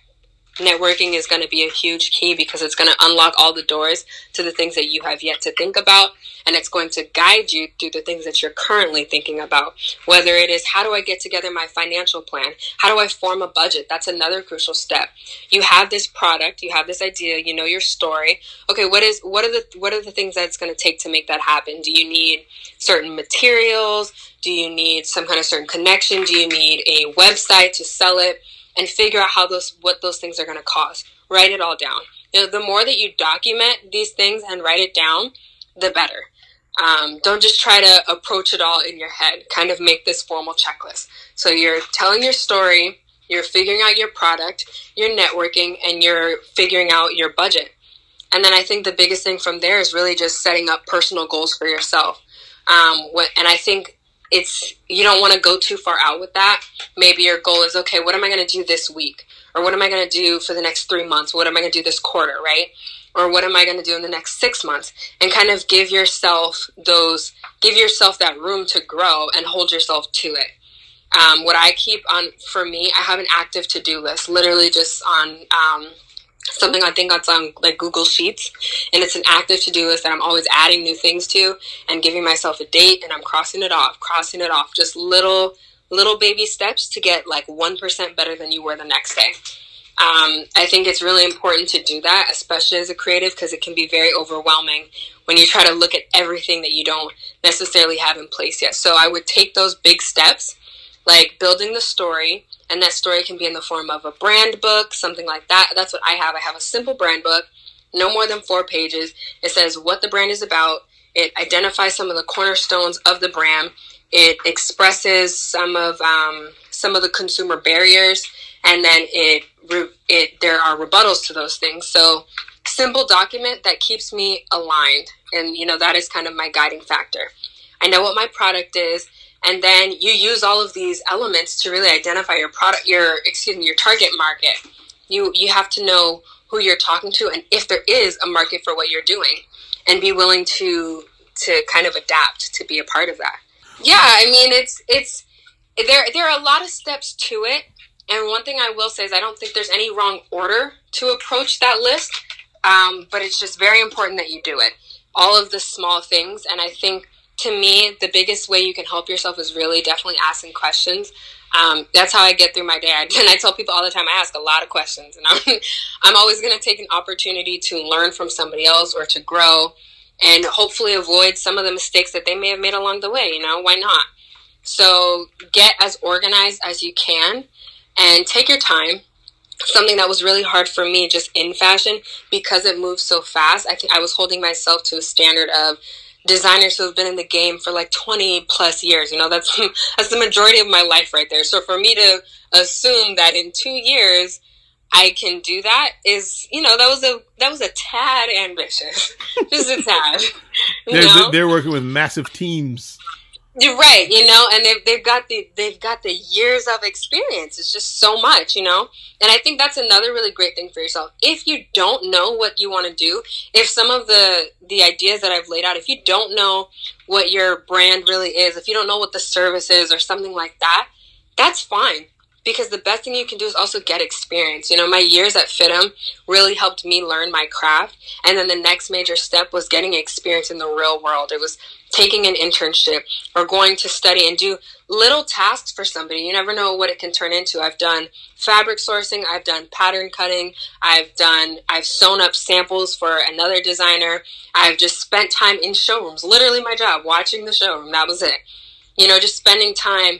networking is going to be a huge key because it's going to unlock all the doors to the things that you have yet to think about and it's going to guide you through the things that you're currently thinking about. Whether it is how do i get together my financial plan? How do i form a budget? That's another crucial step. You have this product you have this idea you know your story. Okay what is what are the what are the things that it's going to take to make that happen? Do you need certain materials? Do you need some kind of certain connection? Do you need a website to sell it and figure out how those what those things are going to cost. Write it all down. You know, the more that you document these things and write it down, the better. Um, don't just try to approach it all in your head. Kind of make this formal checklist. So you're telling your story, you're figuring out your product, you're networking, and you're figuring out your budget. And then I think the biggest thing from there is really just setting up personal goals for yourself. Um, what, and I think it's you don't want to go too far out with that. Maybe your goal is okay, what am I going to do this week? Or what am I going to do for the next 3 months? What am I going to do this quarter, right? Or what am I going to do in the next 6 months? And kind of give yourself those give yourself that room to grow and hold yourself to it. Um, what I keep on for me, I have an active to do list, literally just on um, something I think that's on like Google Sheets, and it's an active to do list that I'm always adding new things to and giving myself a date, and I'm crossing it off, crossing it off, just little little baby steps to get like one percent better than you were the next day. Um, I think it's really important to do that, especially as a creative, because it can be very overwhelming when you try to look at everything that you don't necessarily have in place yet. So I would take those big steps, like building the story, and that story can be in the form of a brand book, something like that. That's what I have. I have a simple brand book, no more than four pages. It says what the brand is about. It identifies some of the cornerstones of the brand. It expresses some of um, some of the consumer barriers, and then it it there are rebuttals to those things. So simple document that keeps me aligned, and you know that is kind of my guiding factor. I know what my product is and then you use all of these elements to really identify your product your excuse me your target market. You you have to know who you're talking to and if there is a market for what you're doing and be willing to to kind of adapt to be a part of that. Yeah i mean it's it's there there are a lot of steps to it. And one thing i will say is i don't think there's any wrong order to approach that list. Um, but it's just very important that you do it. All of the small things. And i think to me, the biggest way you can help yourself is really definitely asking questions. Um, that's how I get through my day. And I tell people all the time, I ask a lot of questions, and I'm I'm always going to take an opportunity to learn from somebody else or to grow, and hopefully avoid some of the mistakes that they may have made along the way. You know, why not? So get as organized as you can, and take your time. Something that was really hard for me just in fashion because it moves so fast. I think I was holding myself to a standard of designers who have been in the game for like 20 plus years. You know, that's that's the majority of my life right there. So for me to assume that in 2 years I can do that is, you know, that was a that was a tad ambitious. Just a tad. they're, they're working with massive teams. You're right, you know, and they've they've got the they've got the years of experience. It's just so much, you know. And I think that's another really great thing for yourself. If you don't know what you want to do, if some of the the ideas that I've laid out, if you don't know what your brand really is, if you don't know what the service is or something like that, that's fine because the best thing you can do is also get experience. You know, my years at FIDM really helped me learn my craft. And then the next major step was getting experience in the real world. It was taking an internship or going to study and do little tasks for somebody. You never know what it can turn into. I've done fabric sourcing, I've done pattern cutting, I've done I've sewn up samples for another designer. I've just spent time in showrooms. Literally my job, watching the showroom. That was it. You know, just spending time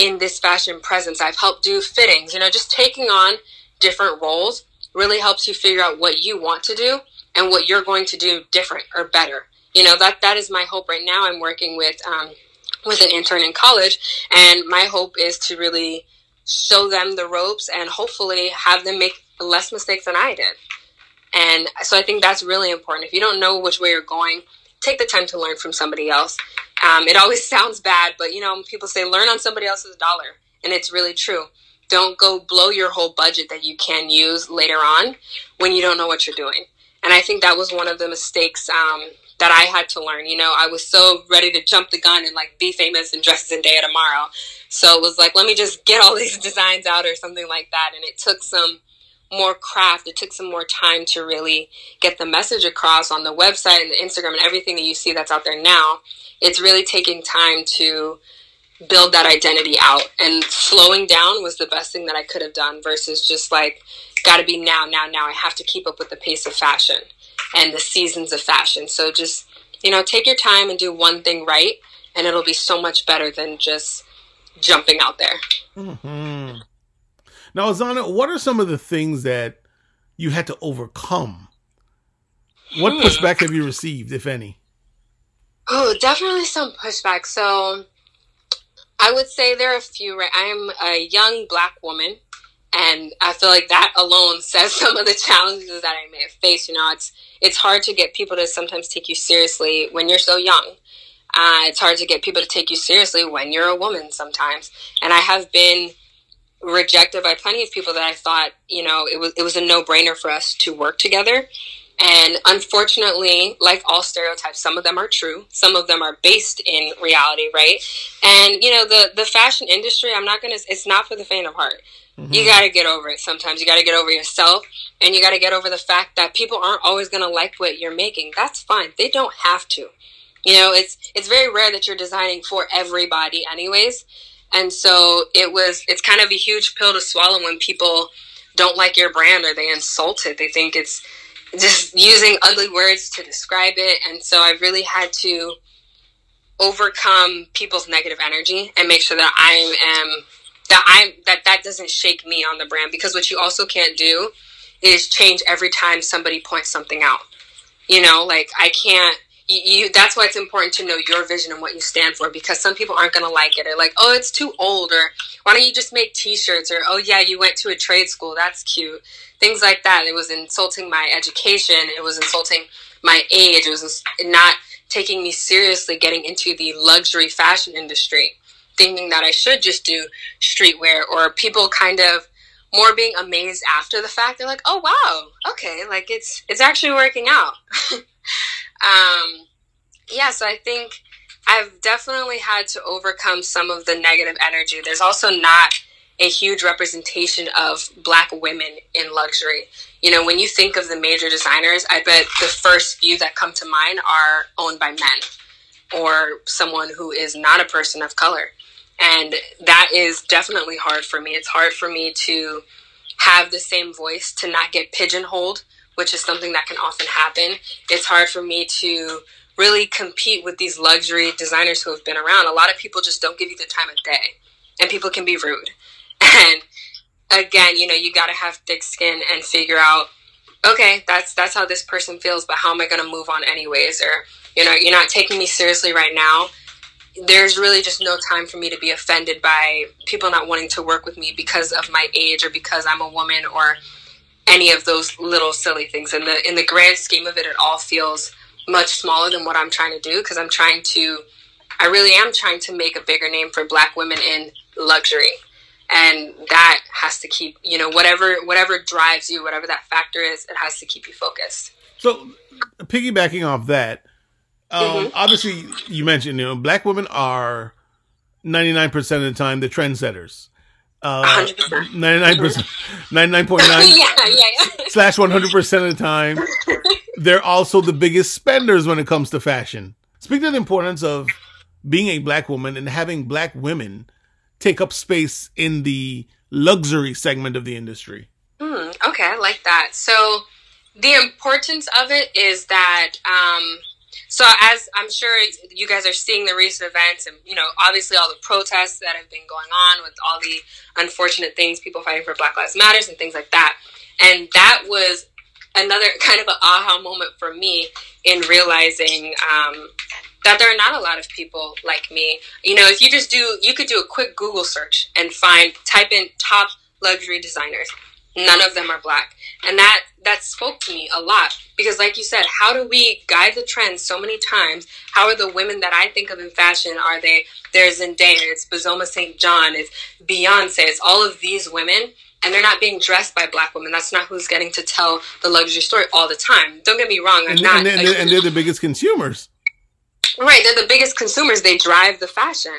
in this fashion presence. I've helped do fittings, you know, just taking on different roles really helps you figure out what you want to do and what you're going to do different or better. You know, that that is my hope right now. I'm working with um, with an intern in college and my hope is to really show them the ropes and hopefully have them make less mistakes than I did. And so I think that's really important. If you don't know which way you're going, take the time to learn from somebody else. Um, it always sounds bad, but you know, people say learn on somebody else's dollar, and it's really true. Don't go blow your whole budget that you can use later on when you don't know what you're doing. And I think that was one of the mistakes um, that I had to learn. You know, I was so ready to jump the gun and like be famous and dress Zendaya tomorrow. So it was like, let me just get all these designs out or something like that. And it took some more craft. It took some more time to really get the message across on the website and the Instagram and everything that you see that's out there now. It's really taking time to build that identity out. And slowing down was the best thing that I could have done versus just like, gotta be now, now, now. I have to keep up with the pace of fashion and the seasons of fashion. So just, you know, take your time and do one thing right, and it'll be so much better than just jumping out there. Mm-hmm. Now, Azana, what are some of the things that you had to overcome? What hmm. pushback have you received, if any? Oh, definitely some pushback. So I would say there are a few, right? I'm a young black woman, and I feel like that alone says some of the challenges that I may have faced. You know, it's it's hard to get people to sometimes take you seriously when you're so young. Uh, it's hard to get people to take you seriously when you're a woman sometimes. And I have been rejected by plenty of people that I thought, you know, it was it was a no brainer for us to work together. And unfortunately, like all stereotypes, some of them are true, some of them are based in reality, right? And you know, the the fashion industry, I'm not gonna it's not for the faint of heart. Mm-hmm. You gotta get over it sometimes. You gotta get over yourself and you gotta get over the fact that people aren't always gonna like what you're making. That's fine. They don't have to. You know, it's it's very rare that you're designing for everybody anyways. And so it was, it's kind of a huge pill to swallow when people don't like your brand or they insult it. They think it's just using ugly words to describe it. And so I really had to overcome people's negative energy and make sure that I am, that I, that that doesn't shake me on the brand because what you also can't do is change every time somebody points something out. You know, like I can't, you, that's why it's important to know your vision and what you stand for because some people aren't going to like it. Or like oh it's too old or why don't you just make t-shirts? Or oh yeah you went to a trade school. That's cute. Things like that. It was insulting my education. It was insulting my age. It was not taking me seriously getting into the luxury fashion industry thinking that i should just do streetwear or people kind of more being amazed after the fact. They're like oh wow. Okay. Like it's it's actually working out Um, yeah, so I think I've definitely had to overcome some of the negative energy. There's also not a huge representation of black women in luxury. You know, when you think of the major designers, I bet the first few that come to mind are owned by men or someone who is not a person of color. And that is definitely hard for me. It's hard for me to have the same voice, to not get pigeonholed which is something that can often happen. It's hard for me to really compete with these luxury designers who have been around. A lot of people just don't give you the time of day, and people can be rude. And again, you know, you got to have thick skin and figure out okay, that's that's how this person feels, but how am I going to move on anyways? Or you know, you're not taking me seriously right now. There's really just no time for me to be offended by people not wanting to work with me because of my age or because I'm a woman or any of those little silly things. In the in the grand scheme of it, it all feels much smaller than what I'm trying to do because I'm trying to. I really am trying to make a bigger name for Black women in luxury and that has to keep you know whatever whatever drives you whatever that factor is it has to keep you focused so piggybacking off that um, mm-hmm. obviously you mentioned you know black women are 99% of the time the trendsetters uh, 99 percent 99.9 yeah, yeah, yeah. slash 100% of the time they're also the biggest spenders when it comes to fashion speak to the importance of being a black woman and having black women take up space in the luxury segment of the industry. Mm, okay, I like that. So the importance of it is that um, so as I'm sure you guys are seeing the recent events and you know obviously all the protests that have been going on with all the unfortunate things people fighting for Black Lives Matters and things like that. And that was another kind of an aha moment for me in realizing um, that there are not a lot of people like me. You know, if you just do, you could do a quick Google search and find, type in top luxury designers. None of them are black. And that, that spoke to me a lot because like you said, how do we guide the trends so many times? How are the women that I think of in fashion? Are they, there's Zendaya, it's Bozoma St. John, it's Beyonce, it's all of these women and they're not being dressed by black women. That's not who's getting to tell the luxury story all the time. Don't get me wrong. I'm and, not. And they're, and they're, the biggest consumers. Right, they're the biggest consumers. They drive the fashion.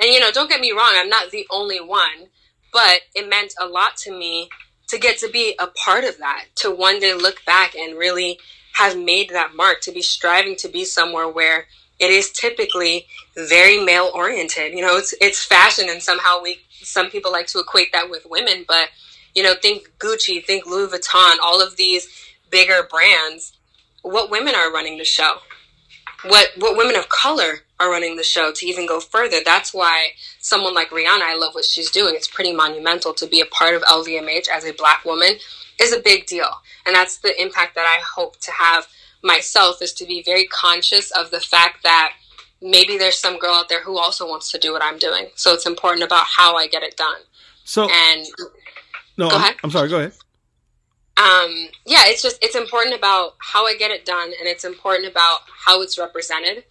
And you know, don't get me wrong, I'm not the only one, but it meant a lot to me to get to be a part of that, to one day look back and really have made that mark, to be striving to be somewhere where it is typically very male oriented. You know, it's it's fashion and somehow we some people like to equate that with women, but you know, think Gucci, think Louis Vuitton, all of these bigger brands. What women are running the show? what what women of color are running the show to even go further. That's why someone like Rihanna, I love what she's doing. It's pretty monumental to be a part of LVMH as a black woman is a big deal. And that's the impact that I hope to have myself is to be very conscious of the fact that maybe there's some girl out there who also wants to do what I'm doing. So it's important about how I get it done. So and no, go I'm, ahead. I'm sorry. Go ahead um, yeah, it's just it's important about how I get it done, and it's important about how it's represented.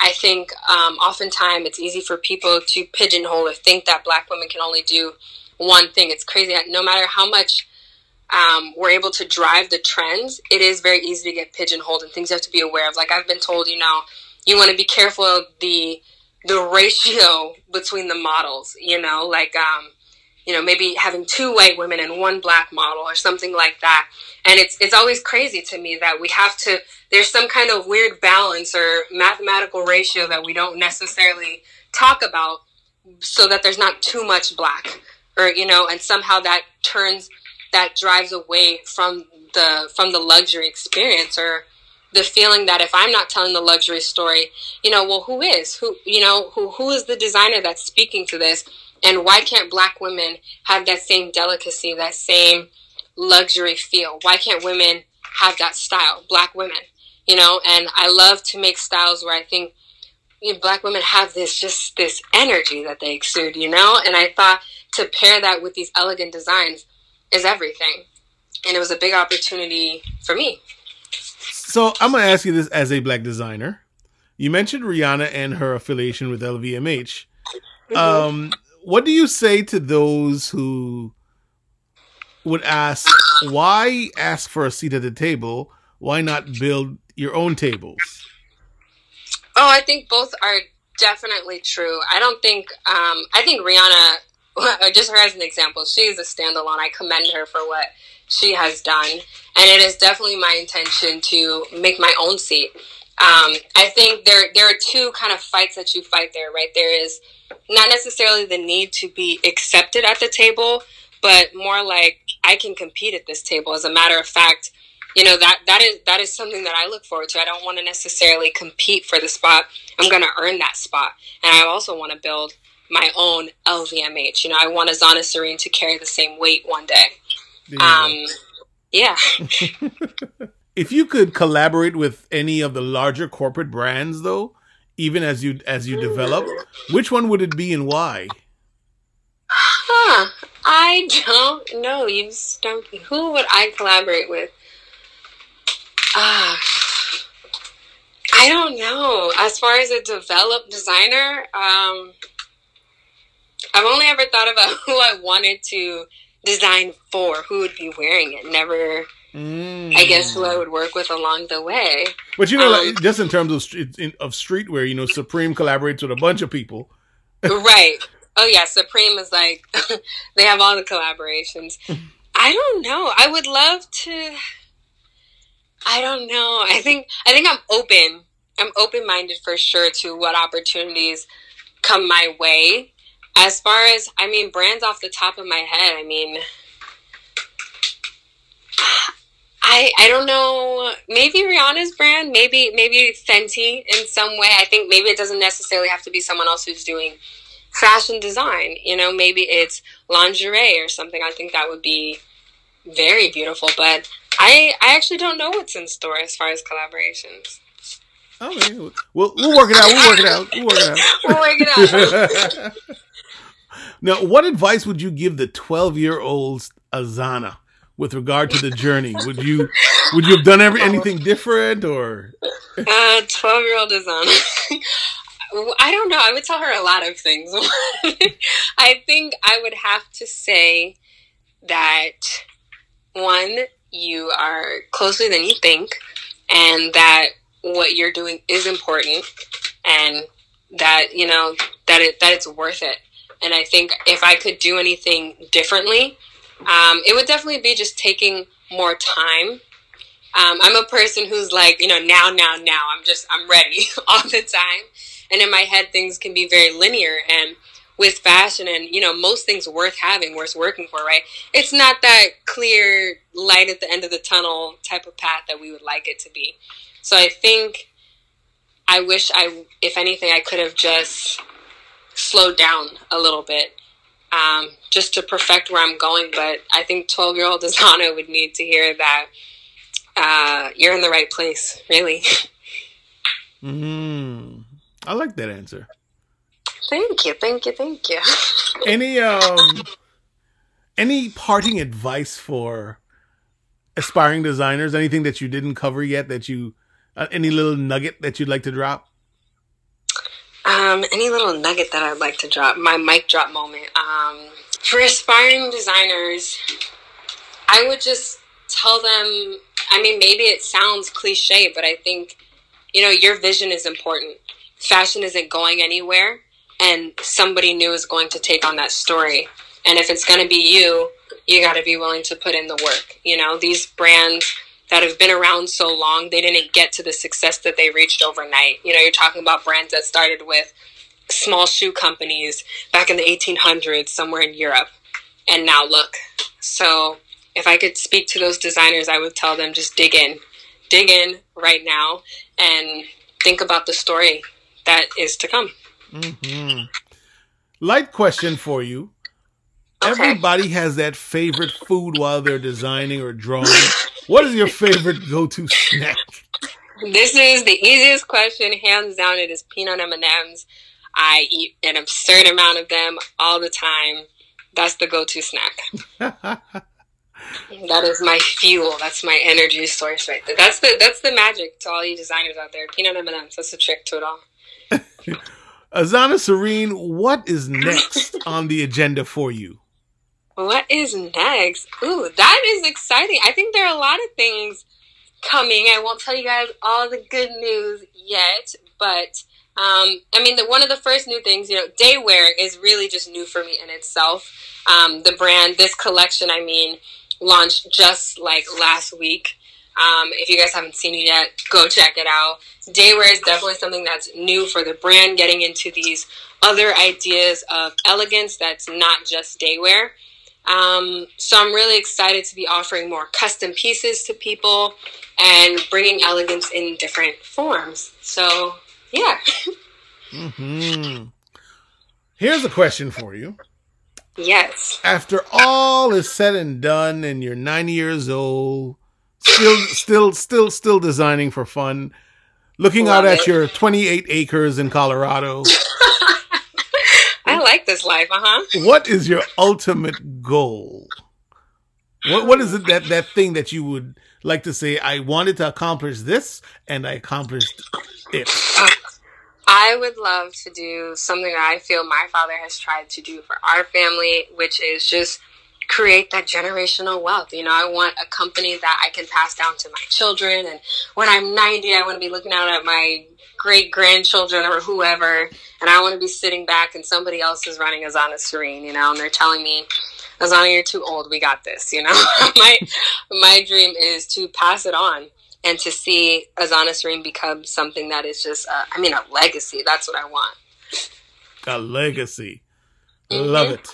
I think um, oftentimes it's easy for people to pigeonhole or think that Black women can only do one thing. It's crazy no matter how much um, we're able to drive the trends, it is very easy to get pigeonholed and things you have to be aware of. Like I've been told, you know, you want to be careful of the the ratio between the models. You know, like um, you know, maybe having two white women and one black model or something like that. And it's it's always crazy to me that we have to there's some kind of weird balance or mathematical ratio that we don't necessarily talk about so that there's not too much black or you know and somehow that turns that drives away from the from the luxury experience or the feeling that if I'm not telling the luxury story, you know, well, who is? Who, you know, who, who is the designer that's speaking to this? And why can't black women have that same delicacy, that same luxury feel? Why can't women have that style? Black women, you know, and I love to make styles where I think you know, black women have this just this energy that they exude, you know? And I thought to pair that with these elegant designs is everything. And it was a big opportunity for me. So I'm going to ask you this as a black designer. You mentioned Rihanna and her affiliation with LVMH. Mm-hmm. Um, what do you say to those who would ask why ask for a seat at the table? Why not build your own tables? Oh i think both are definitely true. I don't think um, i think rihanna just her as an example she's a standalone. I commend her for what she has done. And it is definitely my intention to make my own seat. Um, i think there there are two kind of fights that you fight there right? There is not necessarily the need to be accepted at the table, but more like I can compete at this table. As a matter of fact, you know that that is that is something that I look forward to. I don't want to necessarily compete for the spot. I'm going to earn that spot, and I also want to build my own LVMH. You know, I want Azana Serene to carry the same weight one day. Um, Yeah. if you could collaborate with any of the larger corporate brands, though, even as you as you develop, which one would it be and why? Huh. I don't know. You stumped me. Who would I collaborate with? Uh, I don't know. As far as a developed designer, um, I've only ever thought about who I wanted to design for, who would be wearing it. Never, mm. I guess, who I would work with along the way. But you know, um, like, just in terms of street, of streetwear, you know, Supreme collaborates with a bunch of people. right. Oh yeah, Supreme is like they have all the collaborations. I don't know. I would love to. I don't know. I think I think I'm open. I'm open minded for sure to what opportunities come my way. As far as I mean, brands off the top of my head. I mean, I I don't know. Maybe Rihanna's brand. Maybe maybe Fenty in some way. I think maybe it doesn't necessarily have to be someone else who's doing fashion design. You know, maybe it's lingerie or something. I think that would be very beautiful. But I I actually don't know what's in store as far as collaborations. Oh, okay, we'll we'll work it out. We'll work it out. We'll work it out. we'll work it out. now, what advice would you give the twelve-year-old Azana with regard to the journey? Would you would you have done every anything different or? Uh, twelve-year-old Azana. I don't know. I would tell her a lot of things. I think I would have to say that one, you are closer than you think, and that what you're doing is important, and that you know that it that it's worth it. And I think if I could do anything differently, um, it would definitely be just taking more time. Um, I'm a person who's like, you know, now, now, now. I'm just, I'm ready all the time and in my head things can be very linear and with fashion and you know most things worth having worth working for right it's not that clear light at the end of the tunnel type of path that we would like it to be so i think i wish i if anything i could have just slowed down a little bit um, just to perfect where i'm going but i think 12 year old Azana would need to hear that uh, you're in the right place really mm. I like that answer. Thank you, thank you, thank you. any um any parting advice for aspiring designers? Anything that you didn't cover yet that you uh, any little nugget that you'd like to drop? Um, any little nugget that I'd like to drop, my mic drop moment. Um, for aspiring designers, I would just tell them. I mean, maybe it sounds cliche, but I think you know your vision is important fashion isn't going anywhere and somebody new is going to take on that story. And if it's going to be you, you got to be willing to put in the work. You know, these brands that have been around so long, they didn't get to the success that they reached overnight. You know, you're talking about brands that started with small shoe companies back in the 1800s somewhere in Europe. And now look. So, if I could speak to those designers, I would tell them just dig in. Dig in right now and think about the story that is to come. Mm-hmm. Light question for you. Okay. Everybody has that favorite food while they're designing or drawing. what is your favorite go-to snack? This is the easiest question, hands down. It is peanut M and M's. I eat an absurd amount of them all the time. That's the go-to snack. that is my fuel. That's my energy source right there. That's the that's the magic to all you designers out there. Peanut M and M's. That's the trick to it all. Azana Serene, what is next on the agenda for you? What is next? Ooh, that is exciting. I think there are a lot of things coming. I won't tell you guys all the good news yet, but um, I mean, the, one of the first new things, you know, daywear is really just new for me in itself. Um, the brand, this collection, I mean, launched just like last week. Um, if you guys haven't seen it yet, go check it out. Daywear is definitely something that's new for the brand, getting into these other ideas of elegance that's not just daywear. Um, so I'm really excited to be offering more custom pieces to people and bringing elegance in different forms. So, yeah. hmm Here's a question for you. Yes. After all is said and done, and you're 90 years old, still, still, still, still designing for fun, looking Love out at your 28 acres in Colorado. I like this life, uh huh. what is your ultimate goal? What what is it that that thing that you would like to say? I wanted to accomplish this, and I accomplished it. I would love to do something that I feel my father has tried to do for our family, which is just create that generational wealth. You know, I want a company that I can pass down to my children. And when I'm 90, I want to be looking out at my great grandchildren or whoever. And I want to be sitting back and somebody else is running Azana Serene, you know, and they're telling me, Azana, you're too old. We got this, you know. my, my dream is to pass it on and to see Azana Serene become something that is just, uh, I mean, a legacy. That's what I want. A legacy. Love it.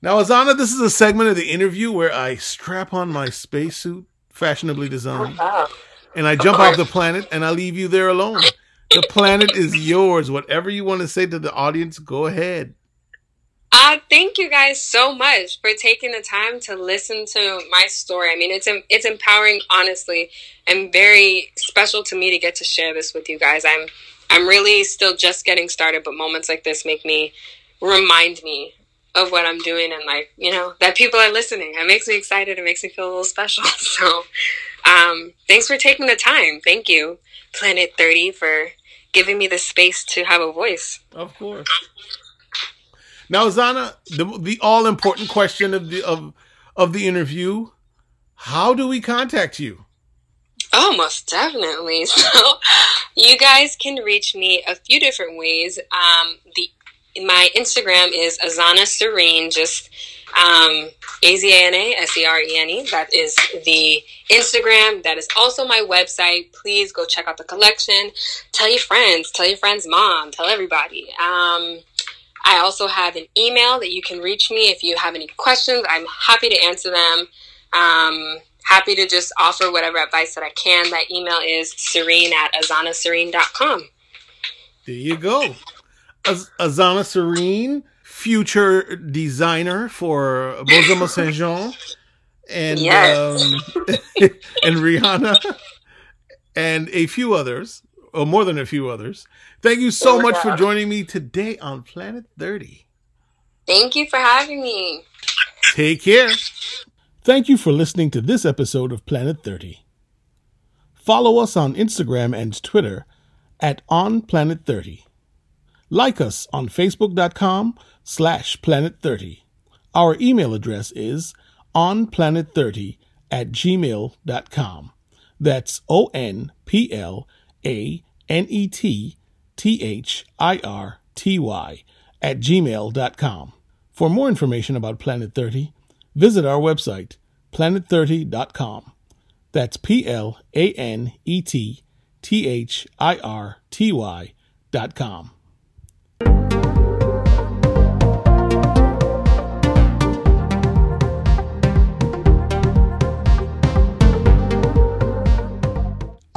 Now, Azana, this is a segment of the interview where I strap on my spacesuit, fashionably designed, Wow. and I jump off the planet and I leave you there alone. The planet is yours. Whatever you want to say to the audience, go ahead. Uh, thank you guys so much for taking the time to listen to my story. I mean, it's it's empowering, honestly, and very special to me to get to share this with you guys. I'm I'm really still just getting started, but moments like this make me remind me of what I'm doing and like you know that people are listening. It makes me excited. It makes me feel a little special. So, um, thanks for taking the time. Thank you, Planet Thirty, for giving me the space to have a voice. Of course. Now, Zana, the the all important question of the of of the interview: How do we contact you? Oh, most definitely. So, you guys can reach me a few different ways. Um, the my Instagram is Azana Serene, just um, A Z A N A S E R E N E. That is the Instagram. That is also my website. Please go check out the collection. Tell your friends. Tell your friend's mom. Tell everybody. Um, I also have an email that you can reach me if you have any questions. I'm happy to answer them. Um, happy to just offer whatever advice that I can. That email is serene at azanaserene.com. There you go, Az- Azana Serene, future designer for Bozoma Saint John, and Yes. um, and Rihanna, and a few others, or more than a few others. Thank you so Oh, much for joining me today on Planet Thirty. Thank you for having me. Take care. Thank you for listening to this episode of Planet 30. Follow us on Instagram and Twitter at On Planet 30. Like us on Facebook.com slash Planet 30. Our email address is onplanet30 at gmail.com. That's O N P L A N E T T H I R T Y at gmail.com. For more information about Planet 30, visit our website, planet30.com. That's P L A N E T T H I R T Y dot com.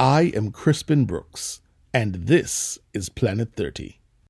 I am Crispin Brooks, and this is Planet 30.